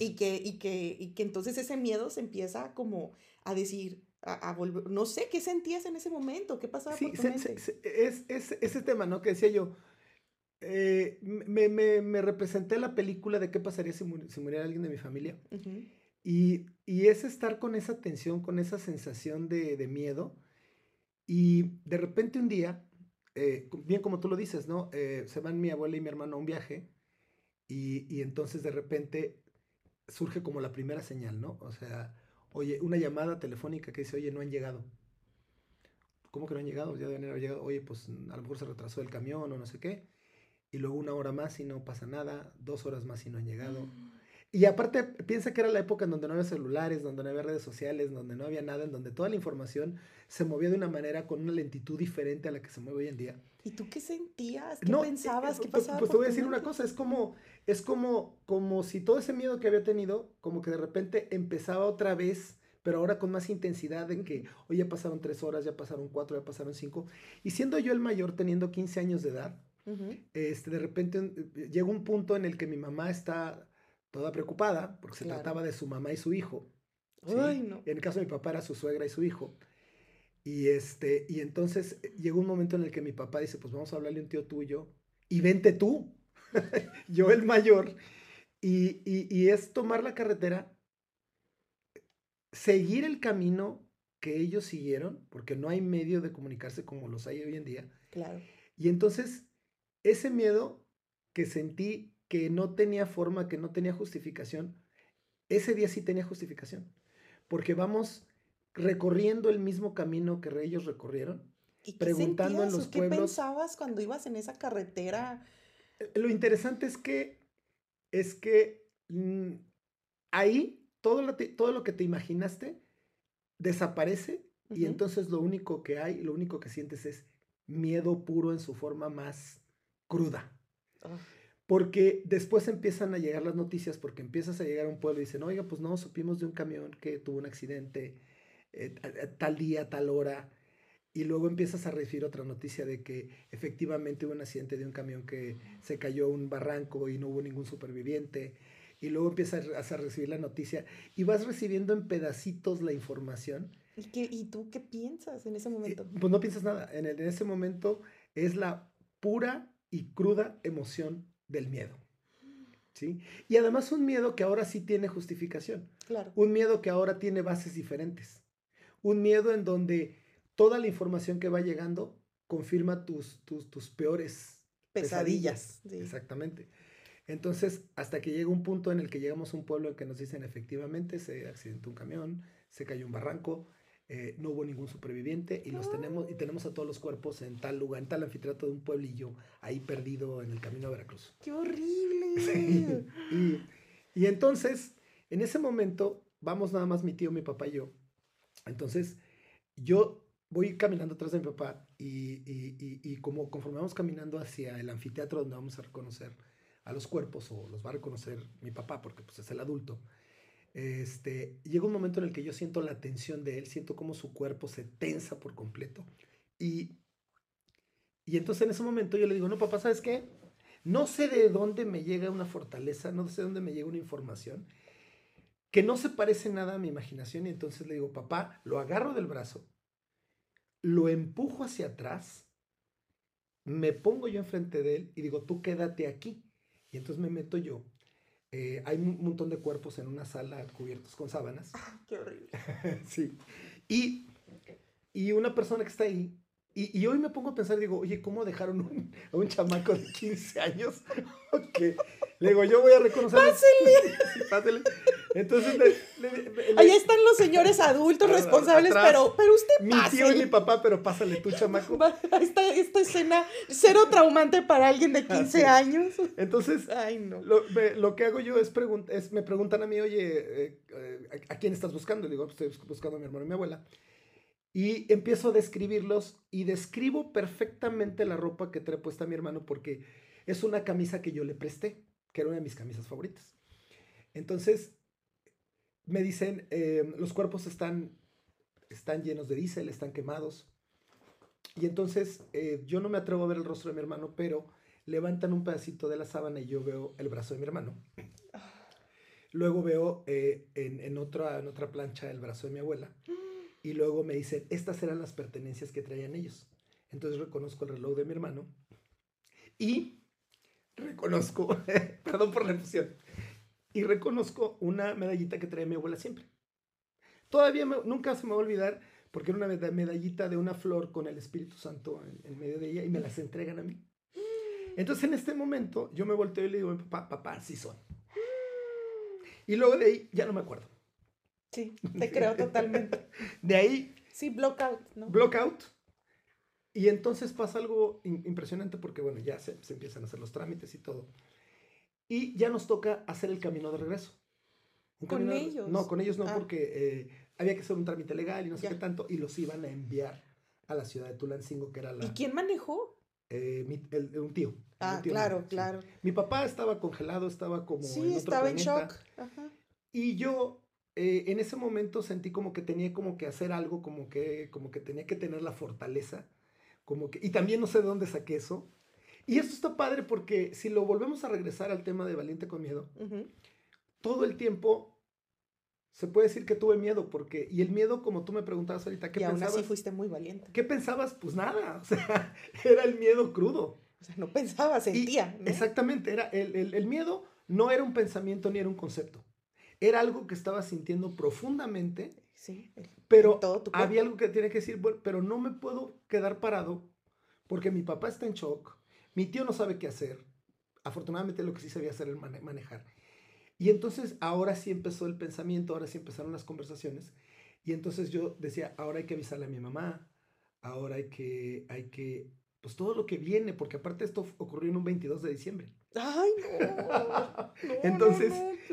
Y, que, y, que, y que entonces ese miedo se empieza como a decir, a, volver, no sé, ¿qué sentías en ese momento? ¿Qué pasaba por tu mente? es, es, ese tema, ¿no? Que decía yo, eh, me, me, me, representé la película de qué pasaría si, si muriera alguien de mi familia. Y, es estar con esa tensión, con esa sensación de, miedo. Y de repente un día, eh, bien como tú lo dices, ¿no? Eh, se van mi abuela y mi hermano a un viaje y, entonces de repente surge como la primera señal, ¿no? O sea, oye, una llamada telefónica que dice, oye, no han llegado. ¿Cómo que no han llegado? Ya deben haber llegado. Oye, pues a lo mejor se retrasó el camión o no sé qué. y luego una hora más y no pasa nada, dos horas más y no han llegado. Y aparte, piensa que era la época en donde no había celulares, donde no había redes sociales, donde no había nada, en donde toda la información se movía de una manera con una lentitud diferente a la que se mueve hoy en día. ¿Y tú qué sentías? ¿Qué pensabas? ¿Qué pues, pasaba? Pues te voy a decir una cosa, es como, es como, como si todo ese miedo que había tenido, como que de repente empezaba otra vez, pero ahora con más intensidad en que, hoy ya pasaron tres horas, ya pasaron cuatro, ya pasaron cinco. Y siendo yo el mayor, teniendo 15 años de edad, este, de repente llega un punto en el que mi mamá está toda preocupada, porque se trataba de su mamá y su hijo. En el caso de mi papá era su suegra y su hijo. Y, este, y entonces eh, llegó un momento en el que mi papá dice, pues vamos a hablarle a un tío tuyo y vente tú, yo el mayor. Y, y, es tomar la carretera, seguir el camino que ellos siguieron, porque no hay medio de comunicarse como los hay hoy en día. Claro. Y entonces, ese miedo que sentí que no tenía forma, que no tenía justificación, ese día sí tenía justificación, porque vamos recorriendo el mismo camino que ellos recorrieron, ¿Y preguntando en los ¿Qué pensabas cuando ibas en esa carretera? Eh, lo interesante es que es que mm, ahí todo lo, todo lo que te imaginaste desaparece y entonces lo único que hay, lo único que sientes es miedo puro en su forma más cruda. Ah. Porque después empiezan a llegar las noticias, porque empiezas a llegar a un pueblo y dicen, oiga, pues no, supimos de un camión que tuvo un accidente eh, tal día, tal hora. Y luego empiezas a recibir otra noticia de que efectivamente hubo un accidente de un camión que se cayó un barranco y no hubo ningún superviviente. Y luego empiezas a recibir la noticia y vas recibiendo en pedacitos la información. ¿Y, qué, y tú qué piensas en ese momento? pues no piensas nada. En, en ese momento es la pura y cruda emoción del miedo. ¿Sí? Y además un miedo que ahora sí tiene justificación. Claro. Un miedo que ahora tiene bases diferentes. Un miedo en donde toda la información que va llegando confirma tus, tus, tus peores pesadillas. Exactamente. Entonces, hasta que llega un punto en el que llegamos a un pueblo en que nos dicen efectivamente se accidentó un camión, se cayó un barranco, eh, no hubo ningún superviviente y los tenemos y tenemos a todos los cuerpos en tal lugar, en tal anfiteatro de un pueblillo ahí perdido en el camino a Veracruz. ¡Qué horrible! Y, y, entonces, en ese momento, vamos nada más mi tío, mi papá y yo. Entonces, yo voy caminando atrás de mi papá y, y, y, como conforme vamos caminando hacia el anfiteatro donde vamos a reconocer a los cuerpos o los va a reconocer mi papá porque pues es el adulto este, llega un momento en el que yo siento la tensión de él, siento como su cuerpo se tensa por completo. Y, y entonces en ese momento yo le digo, no, papá, ¿sabes qué? No sé de dónde me llega una fortaleza, no sé de dónde me llega una información que no se parece nada a mi imaginación. Y entonces le digo, papá, lo agarro del brazo, lo empujo hacia atrás, me pongo yo enfrente de él y digo, tú quédate aquí. Y entonces me meto yo eh, hay un montón de cuerpos en una sala cubiertos con sábanas. Qué horrible. sí. Y, y, una persona que está ahí, y, y, hoy me pongo a pensar, digo, oye, ¿cómo dejaron un, a un chamaco de 15 años? ok. Le digo, yo voy a reconocer. ¡Pásele! sí, pásele. Entonces, le, Allá están los señores adultos responsables, pero, pero usted Mi tío y mi papá, pero pásale tú, chamaco. Esta, esta escena, cero traumante para alguien de 15 años. Entonces, Ay, no. lo, que hago yo es, es, me preguntan a mí, oye, eh, eh, ¿a, quién estás buscando? Le digo, pues, estoy buscando a mi hermano y mi abuela. Y empiezo a describirlos y describo perfectamente la ropa que trae puesta mi hermano porque es una camisa que yo le presté, que era una de mis camisas favoritas. Entonces, me dicen, em, los cuerpos están, están llenos de diésel, están quemados. Y entonces eh, yo no me atrevo a ver el rostro de mi hermano, pero levantan un pedacito de la sábana y yo veo el brazo de mi hermano. Luego veo eh, en, en, otra, en otra plancha el brazo de mi abuela. Y luego me dicen, estas eran las pertenencias que traían ellos. Entonces reconozco el reloj de mi hermano. Y reconozco, perdón por la emoción, y reconozco una medallita que trae mi abuela siempre. Todavía nunca se me va a olvidar porque era una medallita de una flor con el Espíritu Santo en, medio de ella y me las entregan a mí. Entonces en este momento yo me volteo y le digo, papá, papá, sí son. Y luego de ahí ya no me acuerdo. Sí, te creo totalmente. De ahí. Sí, block out, ¿no? Block out. Y entonces pasa algo impresionante porque, bueno, ya se, se, empiezan a hacer los trámites y todo. Y ya nos toca hacer el camino de regreso. ¿Con ellos? no, con ellos no, ah. porque eh, había que hacer un trámite legal y no sé qué tanto, y los iban a enviar a la ciudad de Tulancingo, que era la... ¿Y quién manejó? Eh, un tío. Ah, claro, claro. Mi papá estaba congelado, estaba como sí, en otro estaba en shock. Y yo eh, en ese momento sentí como que tenía como que hacer algo, como que, como que tenía que tener la fortaleza, como que, y también no sé de dónde saqué eso. Y esto está padre porque si lo volvemos a regresar al tema de Valiente con Miedo, todo el tiempo se puede decir que tuve miedo porque, y el miedo, como tú me preguntabas ahorita, ¿qué y pensabas? Aún así fuiste muy valiente. ¿Qué pensabas? Pues nada, o sea, era el miedo crudo. O sea, no pensaba, sentía. Exactamente, era el, el, el, miedo no era un pensamiento ni era un concepto. Era algo que estaba sintiendo profundamente. Sí. Pero había algo que tiene que decir, bueno, pero no me puedo quedar parado porque mi papá está en shock, mi tío no sabe qué hacer. Afortunadamente lo que sí sabía hacer era manejar. Y entonces ahora sí empezó el pensamiento, ahora sí empezaron las conversaciones. Y entonces yo decía, ahora hay que avisarle a mi mamá, ahora hay que, hay que, pues todo lo que viene, porque aparte esto ocurrió en un 22 de diciembre. Ay, no. entonces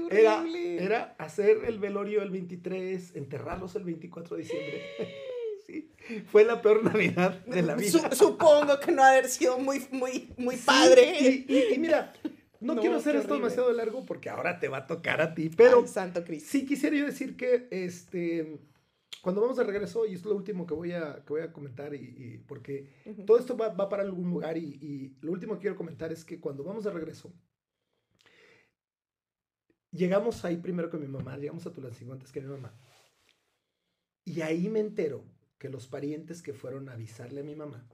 era, era hacer el velorio el 23, enterrarlos el 24 de diciembre. sí, fue la peor Navidad de la vida. Supongo que no ha haber sido muy, muy, muy padre. y mira, no, quiero hacer esto demasiado largo porque ahora te va a tocar a ti, pero Santo Cristo. sí quisiera yo decir que este, cuando vamos de regreso, y es lo último que voy a, que voy a comentar, y, porque todo esto va, va, para algún lugar, y, y, lo último que quiero comentar es que cuando vamos de regreso, llegamos ahí primero con mi mamá, llegamos a Tulancingo antes que mi mamá, y ahí me entero que los parientes que fueron a avisarle a mi mamá,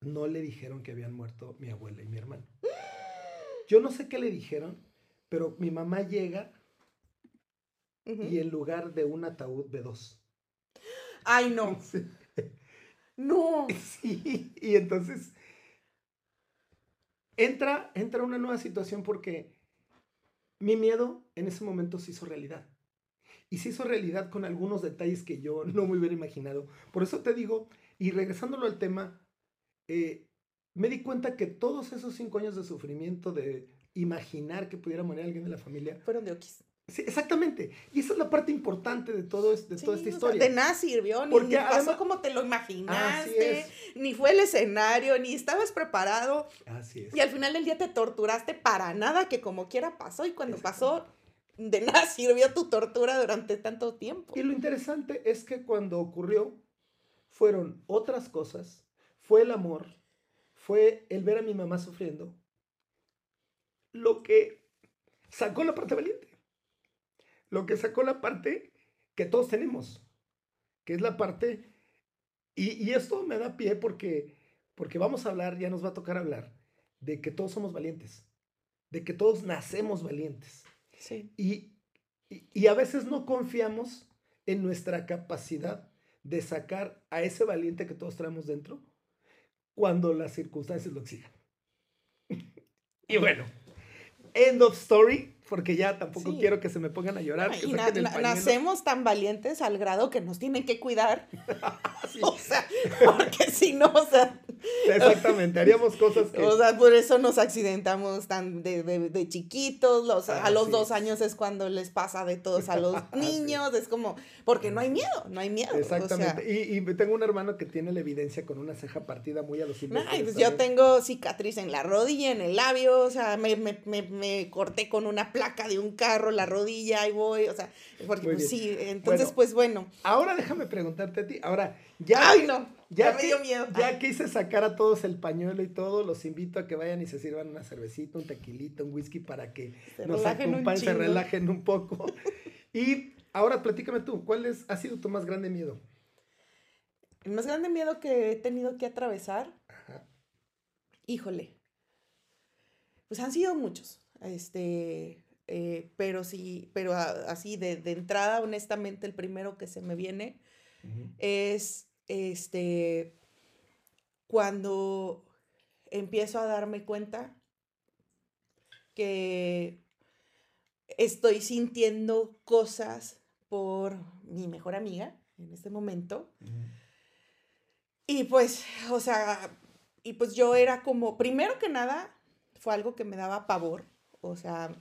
no le dijeron que habían muerto mi abuela y mi hermano. Yo no sé qué le dijeron, pero mi mamá llega y en lugar de un ataúd ve dos. Ay, no. No. Sí, y entonces entra, entra una nueva situación porque mi miedo en ese momento se hizo realidad. Y se hizo realidad con algunos detalles que yo no me hubiera imaginado. Por eso te digo, y regresándolo al tema, eh, me di cuenta que todos esos cinco años de sufrimiento, de imaginar que pudiera morir alguien de la familia. Fueron de Oquis. Sí, exactamente. Y esa es la parte importante de, todo de toda esta historia. de nada sirvió, ni, Porque pasó como te lo imaginaste, ni fue el escenario, ni estabas preparado. Así es. Y al final del día te torturaste para nada, que como quiera pasó, y cuando pasó, de nada sirvió tu tortura durante tanto tiempo. Y lo interesante es que cuando ocurrió, fueron otras cosas, fue el amor, fue el ver a mi mamá sufriendo, lo que sacó la parte valiente, lo que sacó la parte que todos tenemos, que es la parte, y, esto me da pie porque, porque vamos a hablar, ya nos va a tocar hablar, de que todos somos valientes, de que todos nacemos valientes. Sí. Y, y a veces no confiamos en nuestra capacidad de sacar a ese valiente que todos traemos dentro cuando las circunstancias lo exigen. y bueno, end of story porque ya tampoco quiero que se me pongan a llorar. Que nacemos tan valientes al grado que nos tienen que cuidar. O sea, porque si no, o sea. Exactamente, haríamos cosas que. O sea, por eso nos accidentamos tan de, de, de chiquitos. Los, a los dos años es cuando les pasa de todos a los niños. Es como, porque no hay miedo, no hay miedo. Exactamente. y, y, tengo un hermano que tiene la evidencia con una ceja partida muy a los Ay, pues yo tengo cicatriz en la rodilla, en el labio. O sea, me, me, me, me corté con una placa de un carro, la rodilla, y voy, o sea, porque pues, sí, entonces pues bueno. Ahora déjame preguntarte a ti, ahora ya... Ay, no, ya, me dio miedo. Ya quise sacar a todos el pañuelo y todo, los invito a que vayan y se sirvan una cervecita, un tequilito, un whisky para que nos acompañen, se relajen un poco. y ahora platícame tú, ¿cuál es, ha sido tu más grande miedo? El más grande miedo que he tenido que atravesar. Híjole. Pues han sido muchos. Este, eh, pero sí, pero así de, entrada, honestamente, el primero que se me viene es este cuando empiezo a darme cuenta que estoy sintiendo cosas por mi mejor amiga en este momento. Y pues, o sea, y pues yo era como, primero que nada, fue algo que me daba pavor, o sea,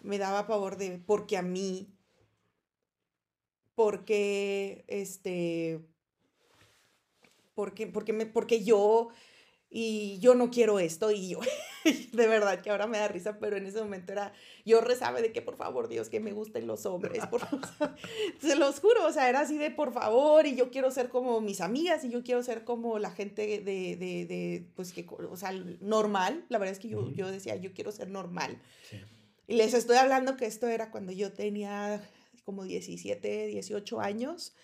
me daba pavor de, porque a mí, porque, este, porque, porque, me, porque yo, y yo no quiero esto, y yo, de verdad que ahora me da risa, pero en ese momento era, yo rezaba de que por favor Dios, que me gusten los hombres, por se los juro, o sea, era así de por favor, y yo quiero ser como mis amigas, y yo quiero ser como la gente de, de, de pues que, o sea, normal, la verdad es que yo, yo decía, yo quiero ser normal. Y les estoy hablando que esto era cuando yo tenía como 17, 18 años,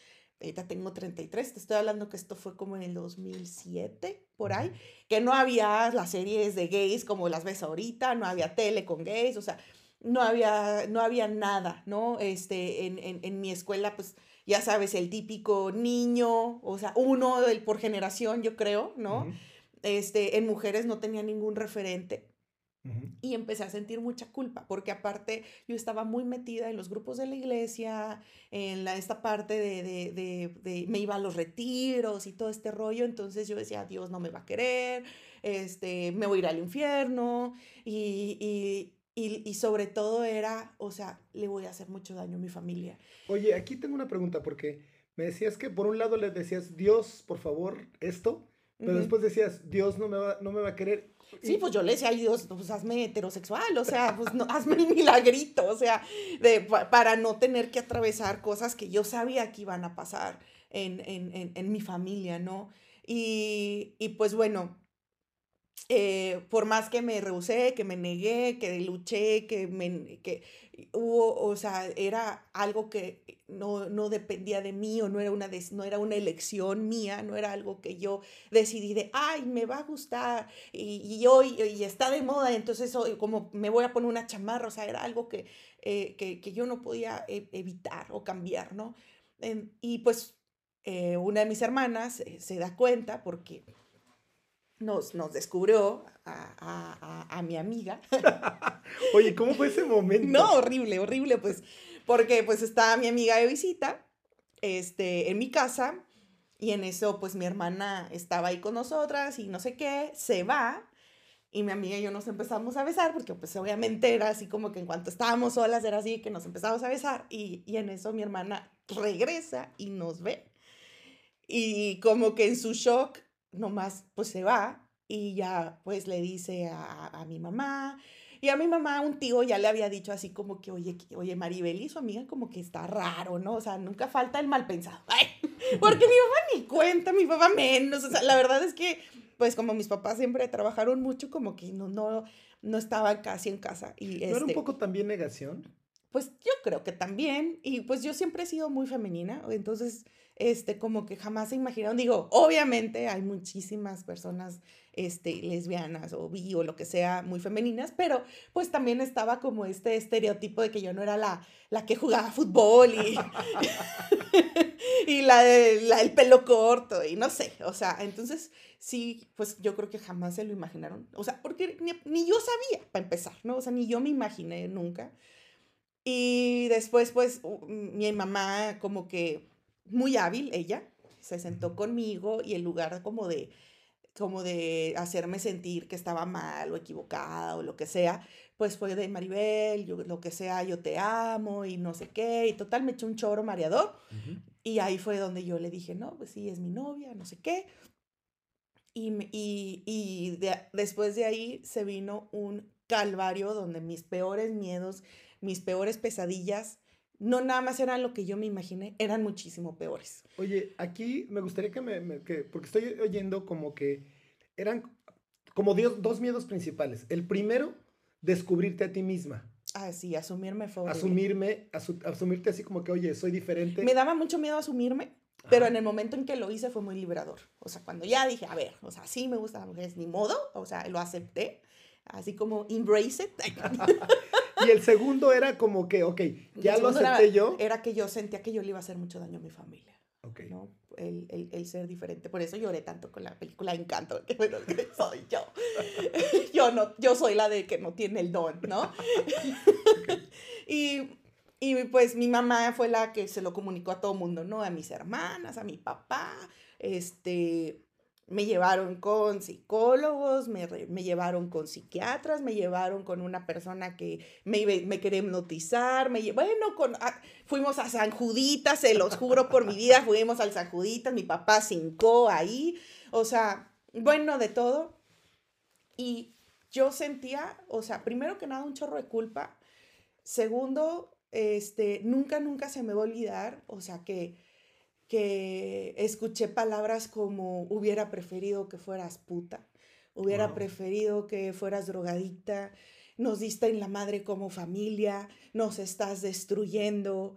ahorita tengo 33, te estoy hablando que esto fue como en el 2007, por ahí, que no había las series de gays como las ves ahorita, no había tele con gays, o sea, no había, no había nada, ¿no? Este, en, en, en mi escuela, pues, ya sabes, el típico niño, o sea, uno del, por generación, yo creo, ¿no? Este, en mujeres no tenía ningún referente. Y empecé a sentir mucha culpa, porque aparte yo estaba muy metida en los grupos de la iglesia, en la, esta parte de, de, de, de, me iba a los retiros y todo este rollo, entonces yo decía, Dios no me va a querer, este, me voy a ir al infierno, y, y, y, y, sobre todo era, o sea, le voy a hacer mucho daño a mi familia. Oye, aquí tengo una pregunta, porque me decías que por un lado le decías, Dios, por favor, esto, pero uh -huh. después decías, Dios no me, va, no me va a querer. Sí, pues yo le decía, ay Dios, pues hazme heterosexual, o sea, pues no, hazme el milagrito, o sea, de, para no tener que atravesar cosas que yo sabía que iban a pasar en, en, en, en mi familia, ¿no? Y, y pues bueno, eh, por más que me rehusé, que me negué, que luché, que, me, que hubo, o sea, era algo que no, no dependía de mí o no era, una no era una elección mía, no era algo que yo decidí de, ay, me va a gustar y, y hoy y está de moda, entonces hoy, como me voy a poner una chamarra, o sea, era algo que, eh, que, que, yo no podía e, evitar o cambiar, ¿no? Eh, y pues eh, una de mis hermanas se da cuenta porque nos, nos descubrió a, a, a, a mi amiga. Oye, ¿cómo fue ese momento? No, horrible, horrible, pues, porque pues estaba mi amiga de visita, este, en mi casa, y en eso, pues, mi hermana estaba ahí con nosotras y no sé qué, se va, y mi amiga y yo nos empezamos a besar, porque pues obviamente era así como que en cuanto estábamos solas era así que nos empezamos a besar, y, y en eso mi hermana regresa y nos ve. Y como que en su shock nomás pues se va y ya pues le dice a, a, mi mamá. Y a mi mamá un tío ya le había dicho así como que, oye, oye, Maribel y su amiga como que está raro, ¿no? O sea, nunca falta el mal pensado. Ay, porque mi mamá ni cuenta, mi papá menos. O sea, la verdad es que, pues como mis papás siempre trabajaron mucho, como que no, no, no estaban casi en casa. Y, ¿No este, era un poco también negación? Pues yo creo que también. Y pues yo siempre he sido muy femenina, entonces este, como que jamás se imaginaron. Digo, obviamente hay muchísimas personas este, lesbianas o bi o lo que sea muy femeninas, pero pues también estaba como este estereotipo de que yo no era la, la que jugaba fútbol y, y la, la del pelo corto y no sé, o sea, entonces sí, pues yo creo que jamás se lo imaginaron, o sea, porque ni, ni yo sabía, para empezar, ¿no? O sea, ni yo me imaginé nunca. Y después, pues, mi mamá como que muy hábil ella, se sentó conmigo y en lugar como de como de hacerme sentir que estaba mal o equivocada o lo que sea, pues fue de Maribel, yo, lo que sea, yo te amo y no sé qué, y total me echó un choro mareador, uh -huh. y ahí fue donde yo le dije, no, pues sí, es mi novia, no sé qué, y, y, y de, después de ahí se vino un calvario donde mis peores miedos, mis peores pesadillas, no nada más eran lo que yo me imaginé, eran muchísimo peores. Oye, aquí me gustaría que me, me que, porque estoy oyendo como que eran como Dios, dos miedos principales. El primero, descubrirte a ti misma. Ah, sí, asumirme fue horrible. Asumirme, asu, asumirte así como que, oye, soy diferente. Me daba mucho miedo asumirme, Ajá. pero en el momento en que lo hice fue muy liberador. O sea, cuando ya dije, a ver, o sea, sí me gustan las mujeres, ni modo, o sea, lo acepté, así como embrace it. Y el segundo era como que, ok, ya lo acepté era, yo. Era que yo sentía que yo le iba a hacer mucho daño a mi familia. Ok. ¿no? El, el, el, ser diferente. Por eso lloré tanto con la película Encanto, que bueno, que soy yo. yo, no, yo soy la de que no tiene el don, ¿no? Y, y pues mi mamá fue la que se lo comunicó a todo mundo, ¿no? A mis hermanas, a mi papá, este me llevaron con psicólogos, me, llevaron con psiquiatras, me llevaron con una persona que me, me quería hipnotizar, me, bueno, con, ah, fuimos a San Juditas, se los juro por mi vida, fuimos al San Juditas, mi papá cincó ahí, o sea, bueno, de todo. Y yo sentía, o sea, primero que nada un chorro de culpa, segundo, este, nunca, nunca se me va a olvidar, o sea, que que escuché palabras como hubiera preferido que fueras puta, hubiera preferido que fueras drogadicta, nos diste en la madre como familia, nos estás destruyendo.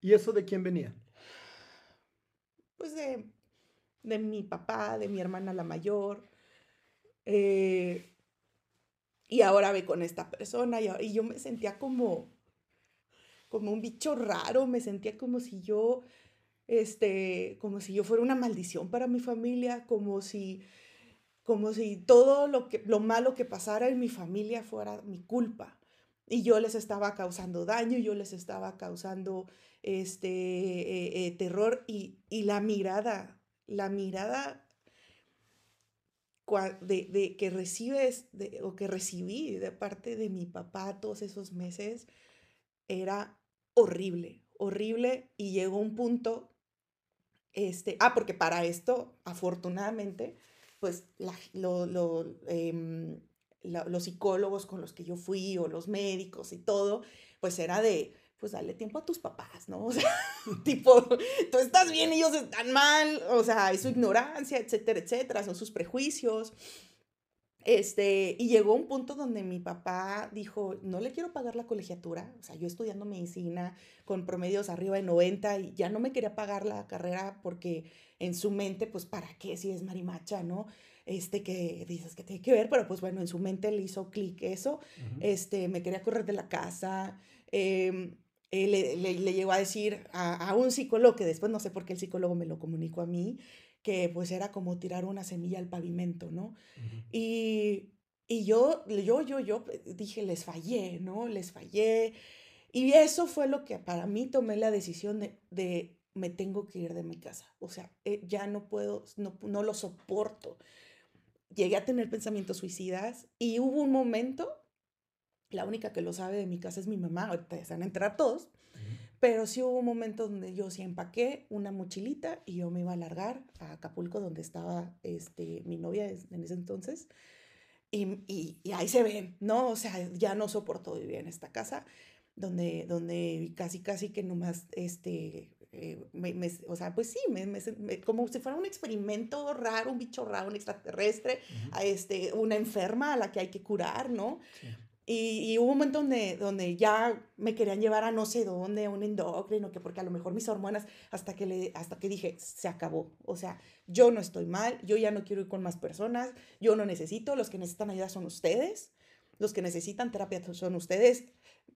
¿Y eso de quién venía? Pues de, de mi papá, de mi hermana la mayor. Eh, y ahora ve con esta persona y, y, yo me sentía como, como un bicho raro, me sentía como si yo este, como si yo fuera una maldición para mi familia, como si, como si todo lo, que, lo malo que pasara en mi familia fuera mi culpa. Y yo les estaba causando daño, yo les estaba causando este, eh, eh, terror y, y, la mirada, la mirada de, de que recibes de, o que recibí de parte de mi papá todos esos meses era horrible, horrible y llegó un punto este, ah, porque para esto, afortunadamente, pues em, los psicólogos con los que yo fui o los médicos y todo, pues era de, pues dale tiempo a tus papás, ¿no? O sea, tipo, tú estás bien, ellos están mal, o sea, es su ignorancia, etcétera, etcétera, son sus prejuicios. Este, y llegó un punto donde mi papá dijo, no le quiero pagar la colegiatura, o sea, yo estudiando medicina con promedios arriba de 90 y ya no me quería pagar la carrera porque en su mente, pues, ¿para qué si es marimacha, no? Este, que dices que tiene que ver, pero pues bueno, en su mente le hizo clic eso, este, me quería correr de la casa, em, eh, le, le, llegó a decir a, a un psicólogo, que después no sé por qué el psicólogo me lo comunicó a mí, que pues era como tirar una semilla al pavimento, ¿no? y, y yo, yo, yo, yo dije, les fallé, ¿no? Les fallé. Y eso fue lo que para mí tomé la decisión de, de me tengo que ir de mi casa. O sea, eh, ya no puedo, no, no lo soporto. Llegué a tener pensamientos suicidas y hubo un momento, la única que lo sabe de mi casa es mi mamá, ahorita se van a entrar todos, pero sí hubo un momento donde yo sí empaqué una mochilita y yo me iba a largar a Acapulco, donde estaba este, mi novia en ese entonces. Y, y, ahí se ven, ¿no? O sea, ya no soporto vivir en esta casa, donde, donde casi, casi que nomás, este, eh, me, o sea, pues sí, me, me, como si fuera un experimento raro, un bicho raro, un extraterrestre, a este, una enferma a la que hay que curar, ¿no? Sí. Y, hubo un momento donde, donde ya me querían llevar a no sé dónde, a un endocrino, que porque a lo mejor mis hormonas, hasta que, le, hasta que dije, se acabó. O sea, yo no estoy mal, yo ya no quiero ir con más personas, yo no necesito, los que necesitan ayuda son ustedes, los que necesitan terapia son ustedes.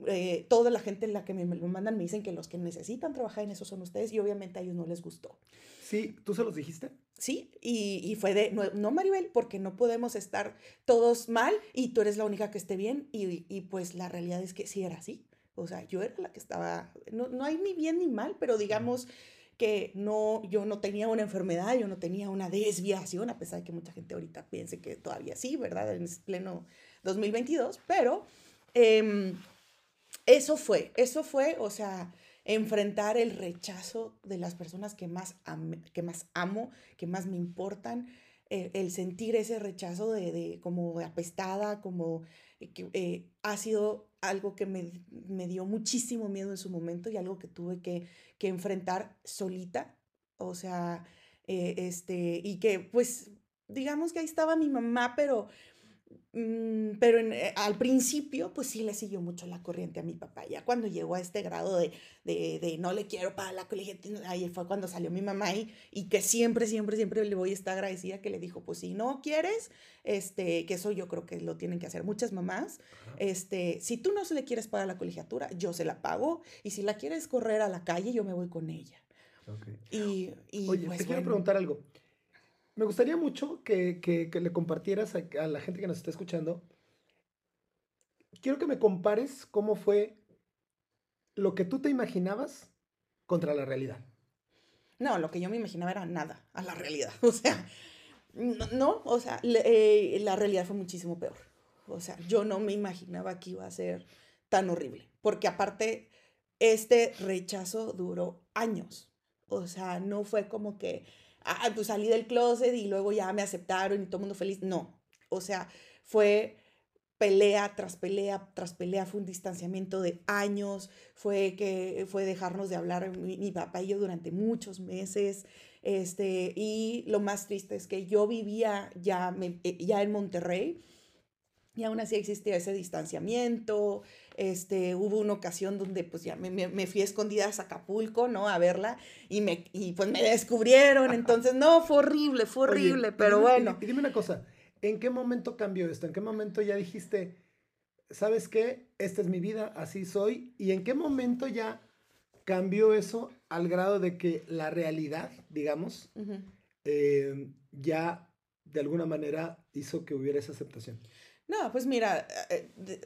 Eh, toda la gente en la que me, me mandan me dicen que los que necesitan trabajar en eso son ustedes y obviamente a ellos no les gustó. Sí, ¿tú se los dijiste? Sí, y, y fue de, no, Maribel, porque no podemos estar todos mal y tú eres la única que esté bien y, y pues la realidad es que sí era así. O sea, yo era la que estaba, no, no hay ni bien ni mal, pero digamos que no, yo no tenía una enfermedad, yo no tenía una desviación, a pesar de que mucha gente ahorita piense que todavía sí, ¿verdad? En pleno 2022, pero eh, eso fue, eso fue, o sea, enfrentar el rechazo de las personas que más, que más amo, que más me importan, eh, el sentir ese rechazo de, de como apestada, como eh, que eh, ha sido algo que me, me, dio muchísimo miedo en su momento y algo que tuve que, que enfrentar solita, o sea, este, y que pues digamos que ahí estaba mi mamá, pero pero eh, al principio, pues sí le siguió mucho la corriente a mi papá. Ya cuando llegó a este grado de, de, de no le quiero para la colegio, ahí fue cuando salió mi mamá y, y que siempre, siempre, siempre le voy a estar agradecida que le dijo, pues si no quieres, este, que eso yo creo que lo tienen que hacer muchas mamás, este, si tú no se le quieres pagar la colegiatura, yo se la pago y si la quieres correr a la calle, yo me voy con ella. Y, y, Oye, pues, te quiero preguntar algo. Me gustaría mucho que, que, le compartieras a, la gente que nos está escuchando. Quiero que me compares cómo fue lo que tú te imaginabas contra la realidad. No, lo que yo me imaginaba era nada a la realidad. O sea, no, o sea, eh, la realidad fue muchísimo peor. O sea, yo no me imaginaba que iba a ser tan horrible, porque aparte, este rechazo duró años. O sea, no fue como que, ah, pues salí del closet y luego ya me aceptaron y todo mundo feliz. No, o sea, fue pelea tras pelea tras pelea, fue un distanciamiento de años, fue que fue dejarnos de hablar mi, papá y yo durante muchos meses. Este, y lo más triste es que yo vivía ya, eh, ya en Monterrey y aún así existía ese distanciamiento. Este, hubo una ocasión donde pues ya me, me, fui escondida a Acapulco, ¿no? A verla y, me, y pues me descubrieron. Entonces, no, fue horrible, fue horrible, pero bueno. Y dime una cosa, ¿en qué momento cambió esto? ¿En qué momento ya dijiste, sabes qué? Esta es mi vida, así soy. ¿Y en qué momento ya cambió eso al grado de que la realidad, digamos, eh, ya de alguna manera hizo que hubiera esa aceptación? No, pues mira,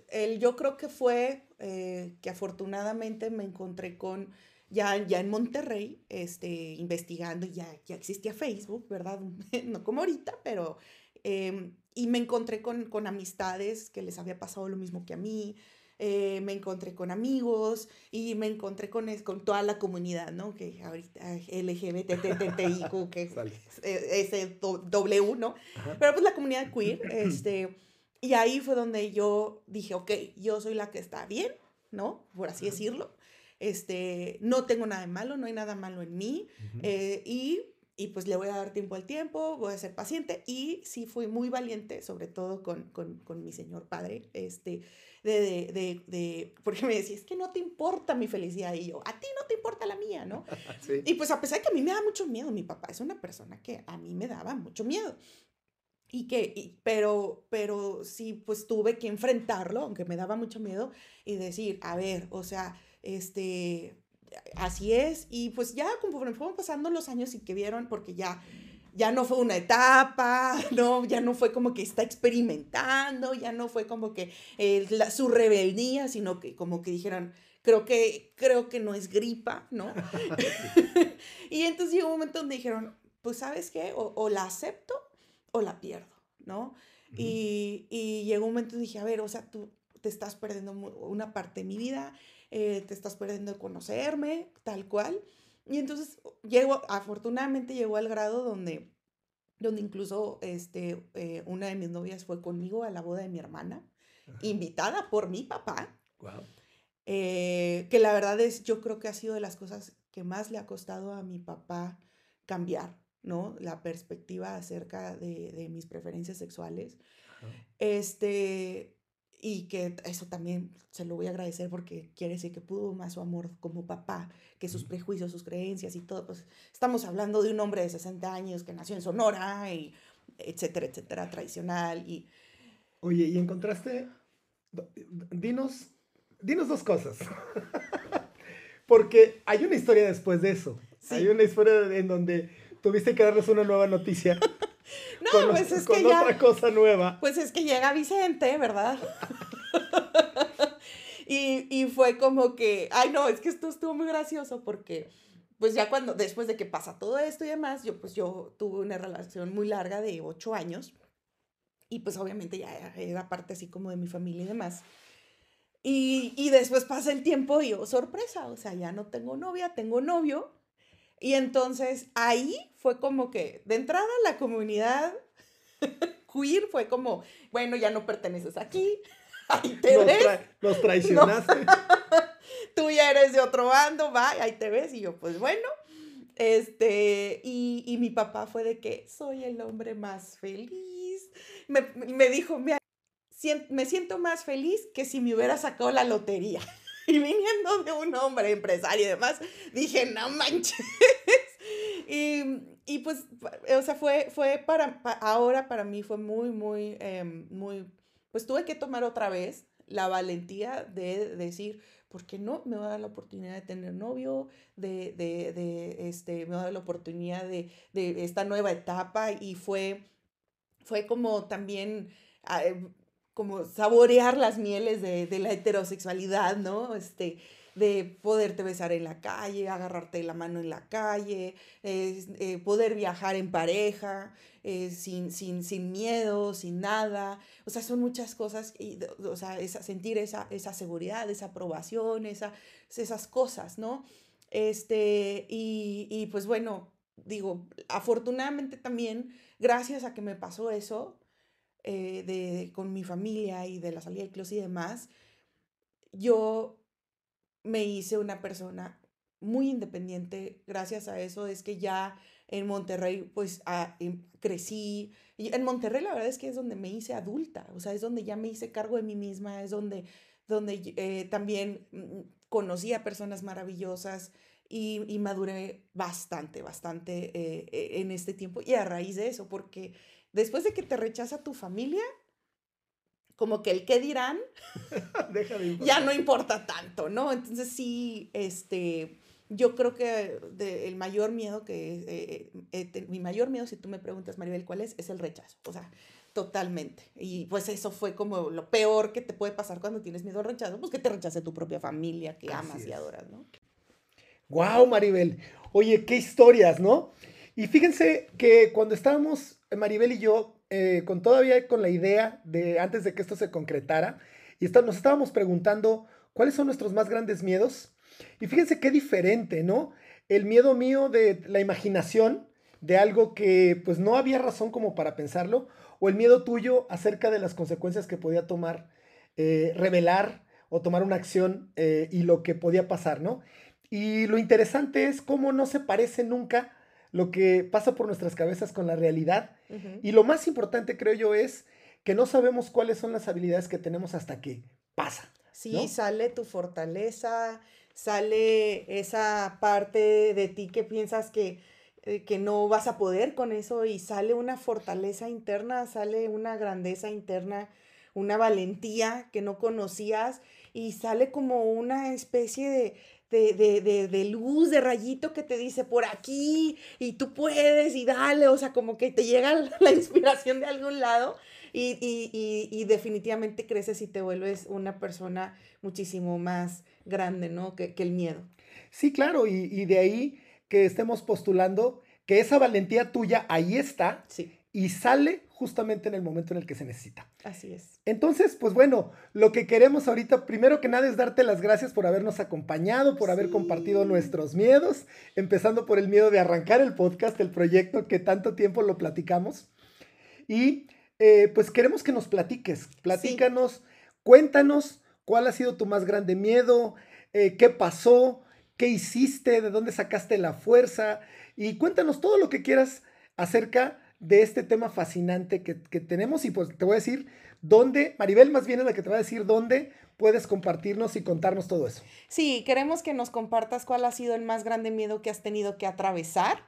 el, yo creo que fue eh, que afortunadamente me encontré con, ya, ya en Monterrey, este, investigando, ya, ya existía Facebook, ¿verdad? no como ahorita, pero, em, y me encontré con, con, amistades que les había pasado lo mismo que a mí, eh, me encontré con amigos y me encontré con, con toda la comunidad, ¿no? Que ahorita LGBTTTIQ, que es W, ¿no? Pero pues la comunidad queer, este y ahí fue donde yo dije, ok, yo soy la que está bien, ¿no? Por así decirlo. Este, no tengo nada de malo, no hay nada malo en mí. Eh, y, y, pues le voy a dar tiempo al tiempo, voy a ser paciente. Y sí fui muy valiente, sobre todo con, con, con mi señor padre, este, de, de, de, de, porque me decía, es que no te importa mi felicidad. Y yo, a ti no te importa la mía, ¿no? sí. Y pues a pesar de que a mí me da mucho miedo, mi papá es una persona que a mí me daba mucho miedo y que, pero, pero sí, pues tuve que enfrentarlo, aunque me daba mucho miedo, y decir, a ver, o sea, este, así es, y pues ya conforme fueron pasando los años y que vieron, porque ya, ya no fue una etapa, no, ya no fue como que está experimentando, ya no fue como que su rebeldía, sino que como que dijeron, creo que, creo que no es gripa, ¿no? y entonces llegó un momento donde dijeron, pues sabes qué, o, o la acepto o la pierdo, ¿no? y, y, llegó un momento y dije, a ver, o sea, tú te estás perdiendo una parte de mi vida, eh, te estás perdiendo de conocerme, tal cual. Y entonces llegó, afortunadamente llegó al grado donde, donde incluso este, eh, una de mis novias fue conmigo a la boda de mi hermana, invitada por mi papá. Wow. Eh, que la verdad es, yo creo que ha sido de las cosas que más le ha costado a mi papá cambiar. ¿No? La perspectiva acerca de, mis preferencias sexuales. Este, y que eso también se lo voy a agradecer porque quiere decir que pudo más su amor como papá que sus prejuicios, sus creencias y todo. Pues estamos hablando de un hombre de 60 años que nació en Sonora y etcétera, etcétera, tradicional y... Oye, ¿y encontraste? Dinos, dinos dos cosas. porque hay una historia después de eso. Hay una historia en donde tuviste que darles una nueva noticia. no, pues es con otra cosa nueva. Pues es que llega Vicente, ¿verdad? y, y fue como que, ay no, es que esto estuvo muy gracioso porque pues ya cuando, después de que pasa todo esto y demás, yo pues yo tuve una relación muy larga de ocho años y pues obviamente ya era parte así como de mi familia y demás. Y, y después pasa el tiempo y yo, sorpresa, o sea, ya no tengo novia, tengo novio y entonces ahí fue como que, de entrada, la comunidad queer fue como, bueno, ya no perteneces aquí, ahí te ves. los traicionaste. Tú ya eres de otro bando, va, ahí te ves. Y yo, pues bueno. Este, y, y mi papá fue de que soy el hombre más feliz. Me, me dijo, me, me siento más feliz que si me hubiera sacado la lotería. Y viniendo de un hombre empresario y demás, dije, no manches. y, y pues, o sea, fue, fue para, ahora para mí fue muy, muy, em, muy, pues tuve que tomar otra vez la valentía de decir, ¿por qué no? Me voy a dar la oportunidad de tener novio, de, de, de este, me voy a dar la oportunidad de, de esta nueva etapa y fue, fue como también como saborear las mieles de, de, la heterosexualidad, ¿no? Este, de poderte besar en la calle, agarrarte la mano en la calle, eh, poder viajar en pareja, eh, sin, sin, sin, miedo, sin nada. O sea, son muchas cosas, y, o sea, esa, sentir esa, esa seguridad, esa aprobación, esa, esas cosas, ¿no? Este, y, y pues bueno, digo, afortunadamente también, gracias a que me pasó eso, eh, de, con mi familia y de la salida de closet y demás, yo me hice una persona muy independiente. Gracias a eso es que ya en Monterrey, pues ah, em, crecí. Y en Monterrey la verdad es que es donde me hice adulta, o sea, es donde ya me hice cargo de mí misma, es donde, donde eh, también mm, conocí a personas maravillosas y, y maduré bastante, bastante eh, e, en este tiempo. Y a raíz de eso, porque después de que te rechaza tu familia, como que el qué dirán ya no importa tanto, ¿no? Entonces sí, este, yo creo que el mayor miedo que, eh, eh, mi mayor miedo, si tú me preguntas, Maribel, ¿cuál es? Es el rechazo, o sea, totalmente. Y pues eso fue como lo peor que te puede pasar cuando tienes miedo al rechazo, pues que te rechace tu propia familia que amas y adoras, ¿no? Wow, Maribel. Oye, qué historias, ¿no? Y fíjense que cuando estábamos, Maribel y yo, eh, con todavía con la idea de antes de que esto se concretara, y nos estábamos preguntando cuáles son nuestros más grandes miedos. Y fíjense qué diferente, ¿no? El miedo mío de la imaginación, de algo que pues no había razón como para pensarlo, o el miedo tuyo acerca de las consecuencias que podía tomar, eh, revelar o tomar una acción eh, y lo que podía pasar, ¿no? Y lo interesante es cómo no se parece nunca lo que pasa por nuestras cabezas con la realidad. Y lo más importante, creo yo, es que no sabemos cuáles son las habilidades que tenemos hasta que pasa. Sí, sale tu fortaleza, sale esa parte de ti que piensas que, eh, que no vas a poder con eso y sale una fortaleza interna, sale una grandeza interna, una valentía que no conocías y sale como una especie de, de, luz, de rayito que te dice por aquí y tú puedes y dale, o sea, como que te llega la inspiración de algún lado y, y, definitivamente creces y te vuelves una persona muchísimo más grande, ¿no? Que, que el miedo. Sí, claro, y, de ahí que estemos postulando que esa valentía tuya ahí está sí. y sale justamente en el momento en el que se necesita. Así es. Entonces, pues bueno, lo que queremos ahorita, primero que nada, es darte las gracias por habernos acompañado, por haber compartido nuestros miedos, empezando por el miedo de arrancar el podcast, el proyecto que tanto tiempo lo platicamos. Y eh, pues queremos que nos platiques, platícanos, cuéntanos cuál ha sido tu más grande miedo, eh, qué pasó, qué hiciste, de dónde sacaste la fuerza y cuéntanos todo lo que quieras acerca de este tema fascinante que, tenemos y pues te voy a decir dónde, Maribel más bien es la que te va a decir dónde puedes compartirnos y contarnos todo eso. Sí, queremos que nos compartas cuál ha sido el más grande miedo que has tenido que atravesar,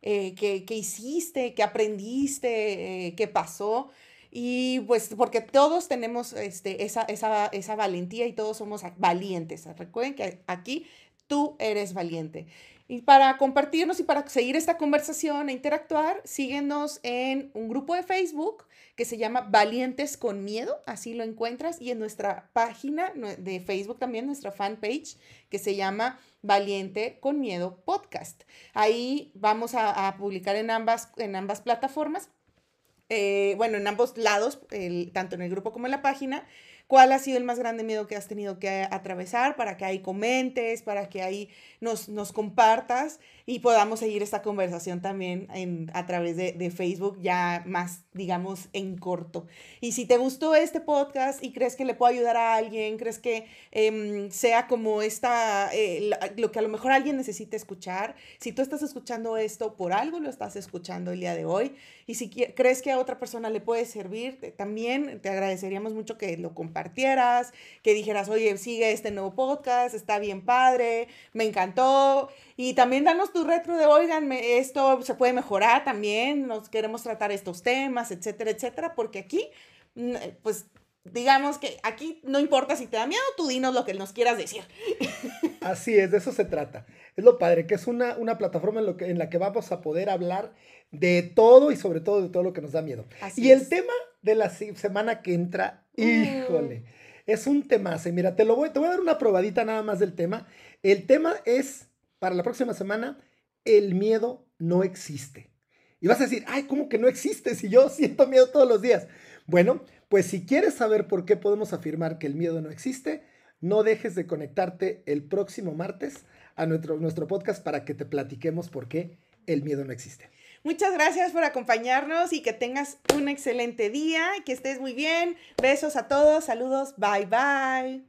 eh, qué, hiciste, qué aprendiste, eh, qué pasó. Y pues porque todos tenemos este, esa, esa, esa valentía y todos somos valientes. Recuerden que aquí tú eres valiente. Y para compartirnos y para seguir esta conversación e interactuar, síguenos en un grupo de Facebook que se llama Valientes con Miedo, así lo encuentras, y en nuestra página de Facebook también, nuestra fanpage, que se llama Valiente con Miedo Podcast. Ahí vamos a, publicar en ambas, en ambas plataformas, eh, bueno, en ambos lados, tanto en el grupo como en la página. ¿Cuál ha sido el más grande miedo que has tenido que atravesar para que ahí comentes, para que ahí nos, nos compartas y podamos seguir esta conversación también en, a través de, de, Facebook ya más, digamos, en corto. Y si te gustó este podcast y crees que le puede ayudar a alguien, crees que em, sea como esta, eh, lo que a lo mejor alguien necesita escuchar, si tú estás escuchando esto, por algo lo estás escuchando el día de hoy, y si crees que a otra persona le puede servir, eh, también te agradeceríamos mucho que lo compartieras, que dijeras, oye, sigue este nuevo podcast, está bien padre, me encantó. Y también danos tu retro de, oigan, esto se puede mejorar también, nos queremos tratar estos temas, etcétera, etcétera, porque aquí, mm, pues digamos que aquí no importa si te da miedo, tú dinos lo que nos quieras decir. Así es, de eso se trata. Es lo padre, que es una, una plataforma en, lo que, en la que vamos a poder hablar de todo y sobre todo de todo lo que nos da miedo. y el tema de la semana que entra. Híjole, es un tema. Mira, te, lo voy, te voy a dar una probadita nada más del tema. El tema es, para la próxima semana, el miedo no existe. Y vas a decir, ay, ¿cómo que no existe si yo siento miedo todos los días? Bueno, pues si quieres saber por qué podemos afirmar que el miedo no existe, no dejes de conectarte el próximo martes a nuestro, nuestro podcast para que te platiquemos por qué el miedo no existe. Muchas gracias por acompañarnos y que tengas un excelente día, que estés muy bien. Besos a todos, saludos, bye bye.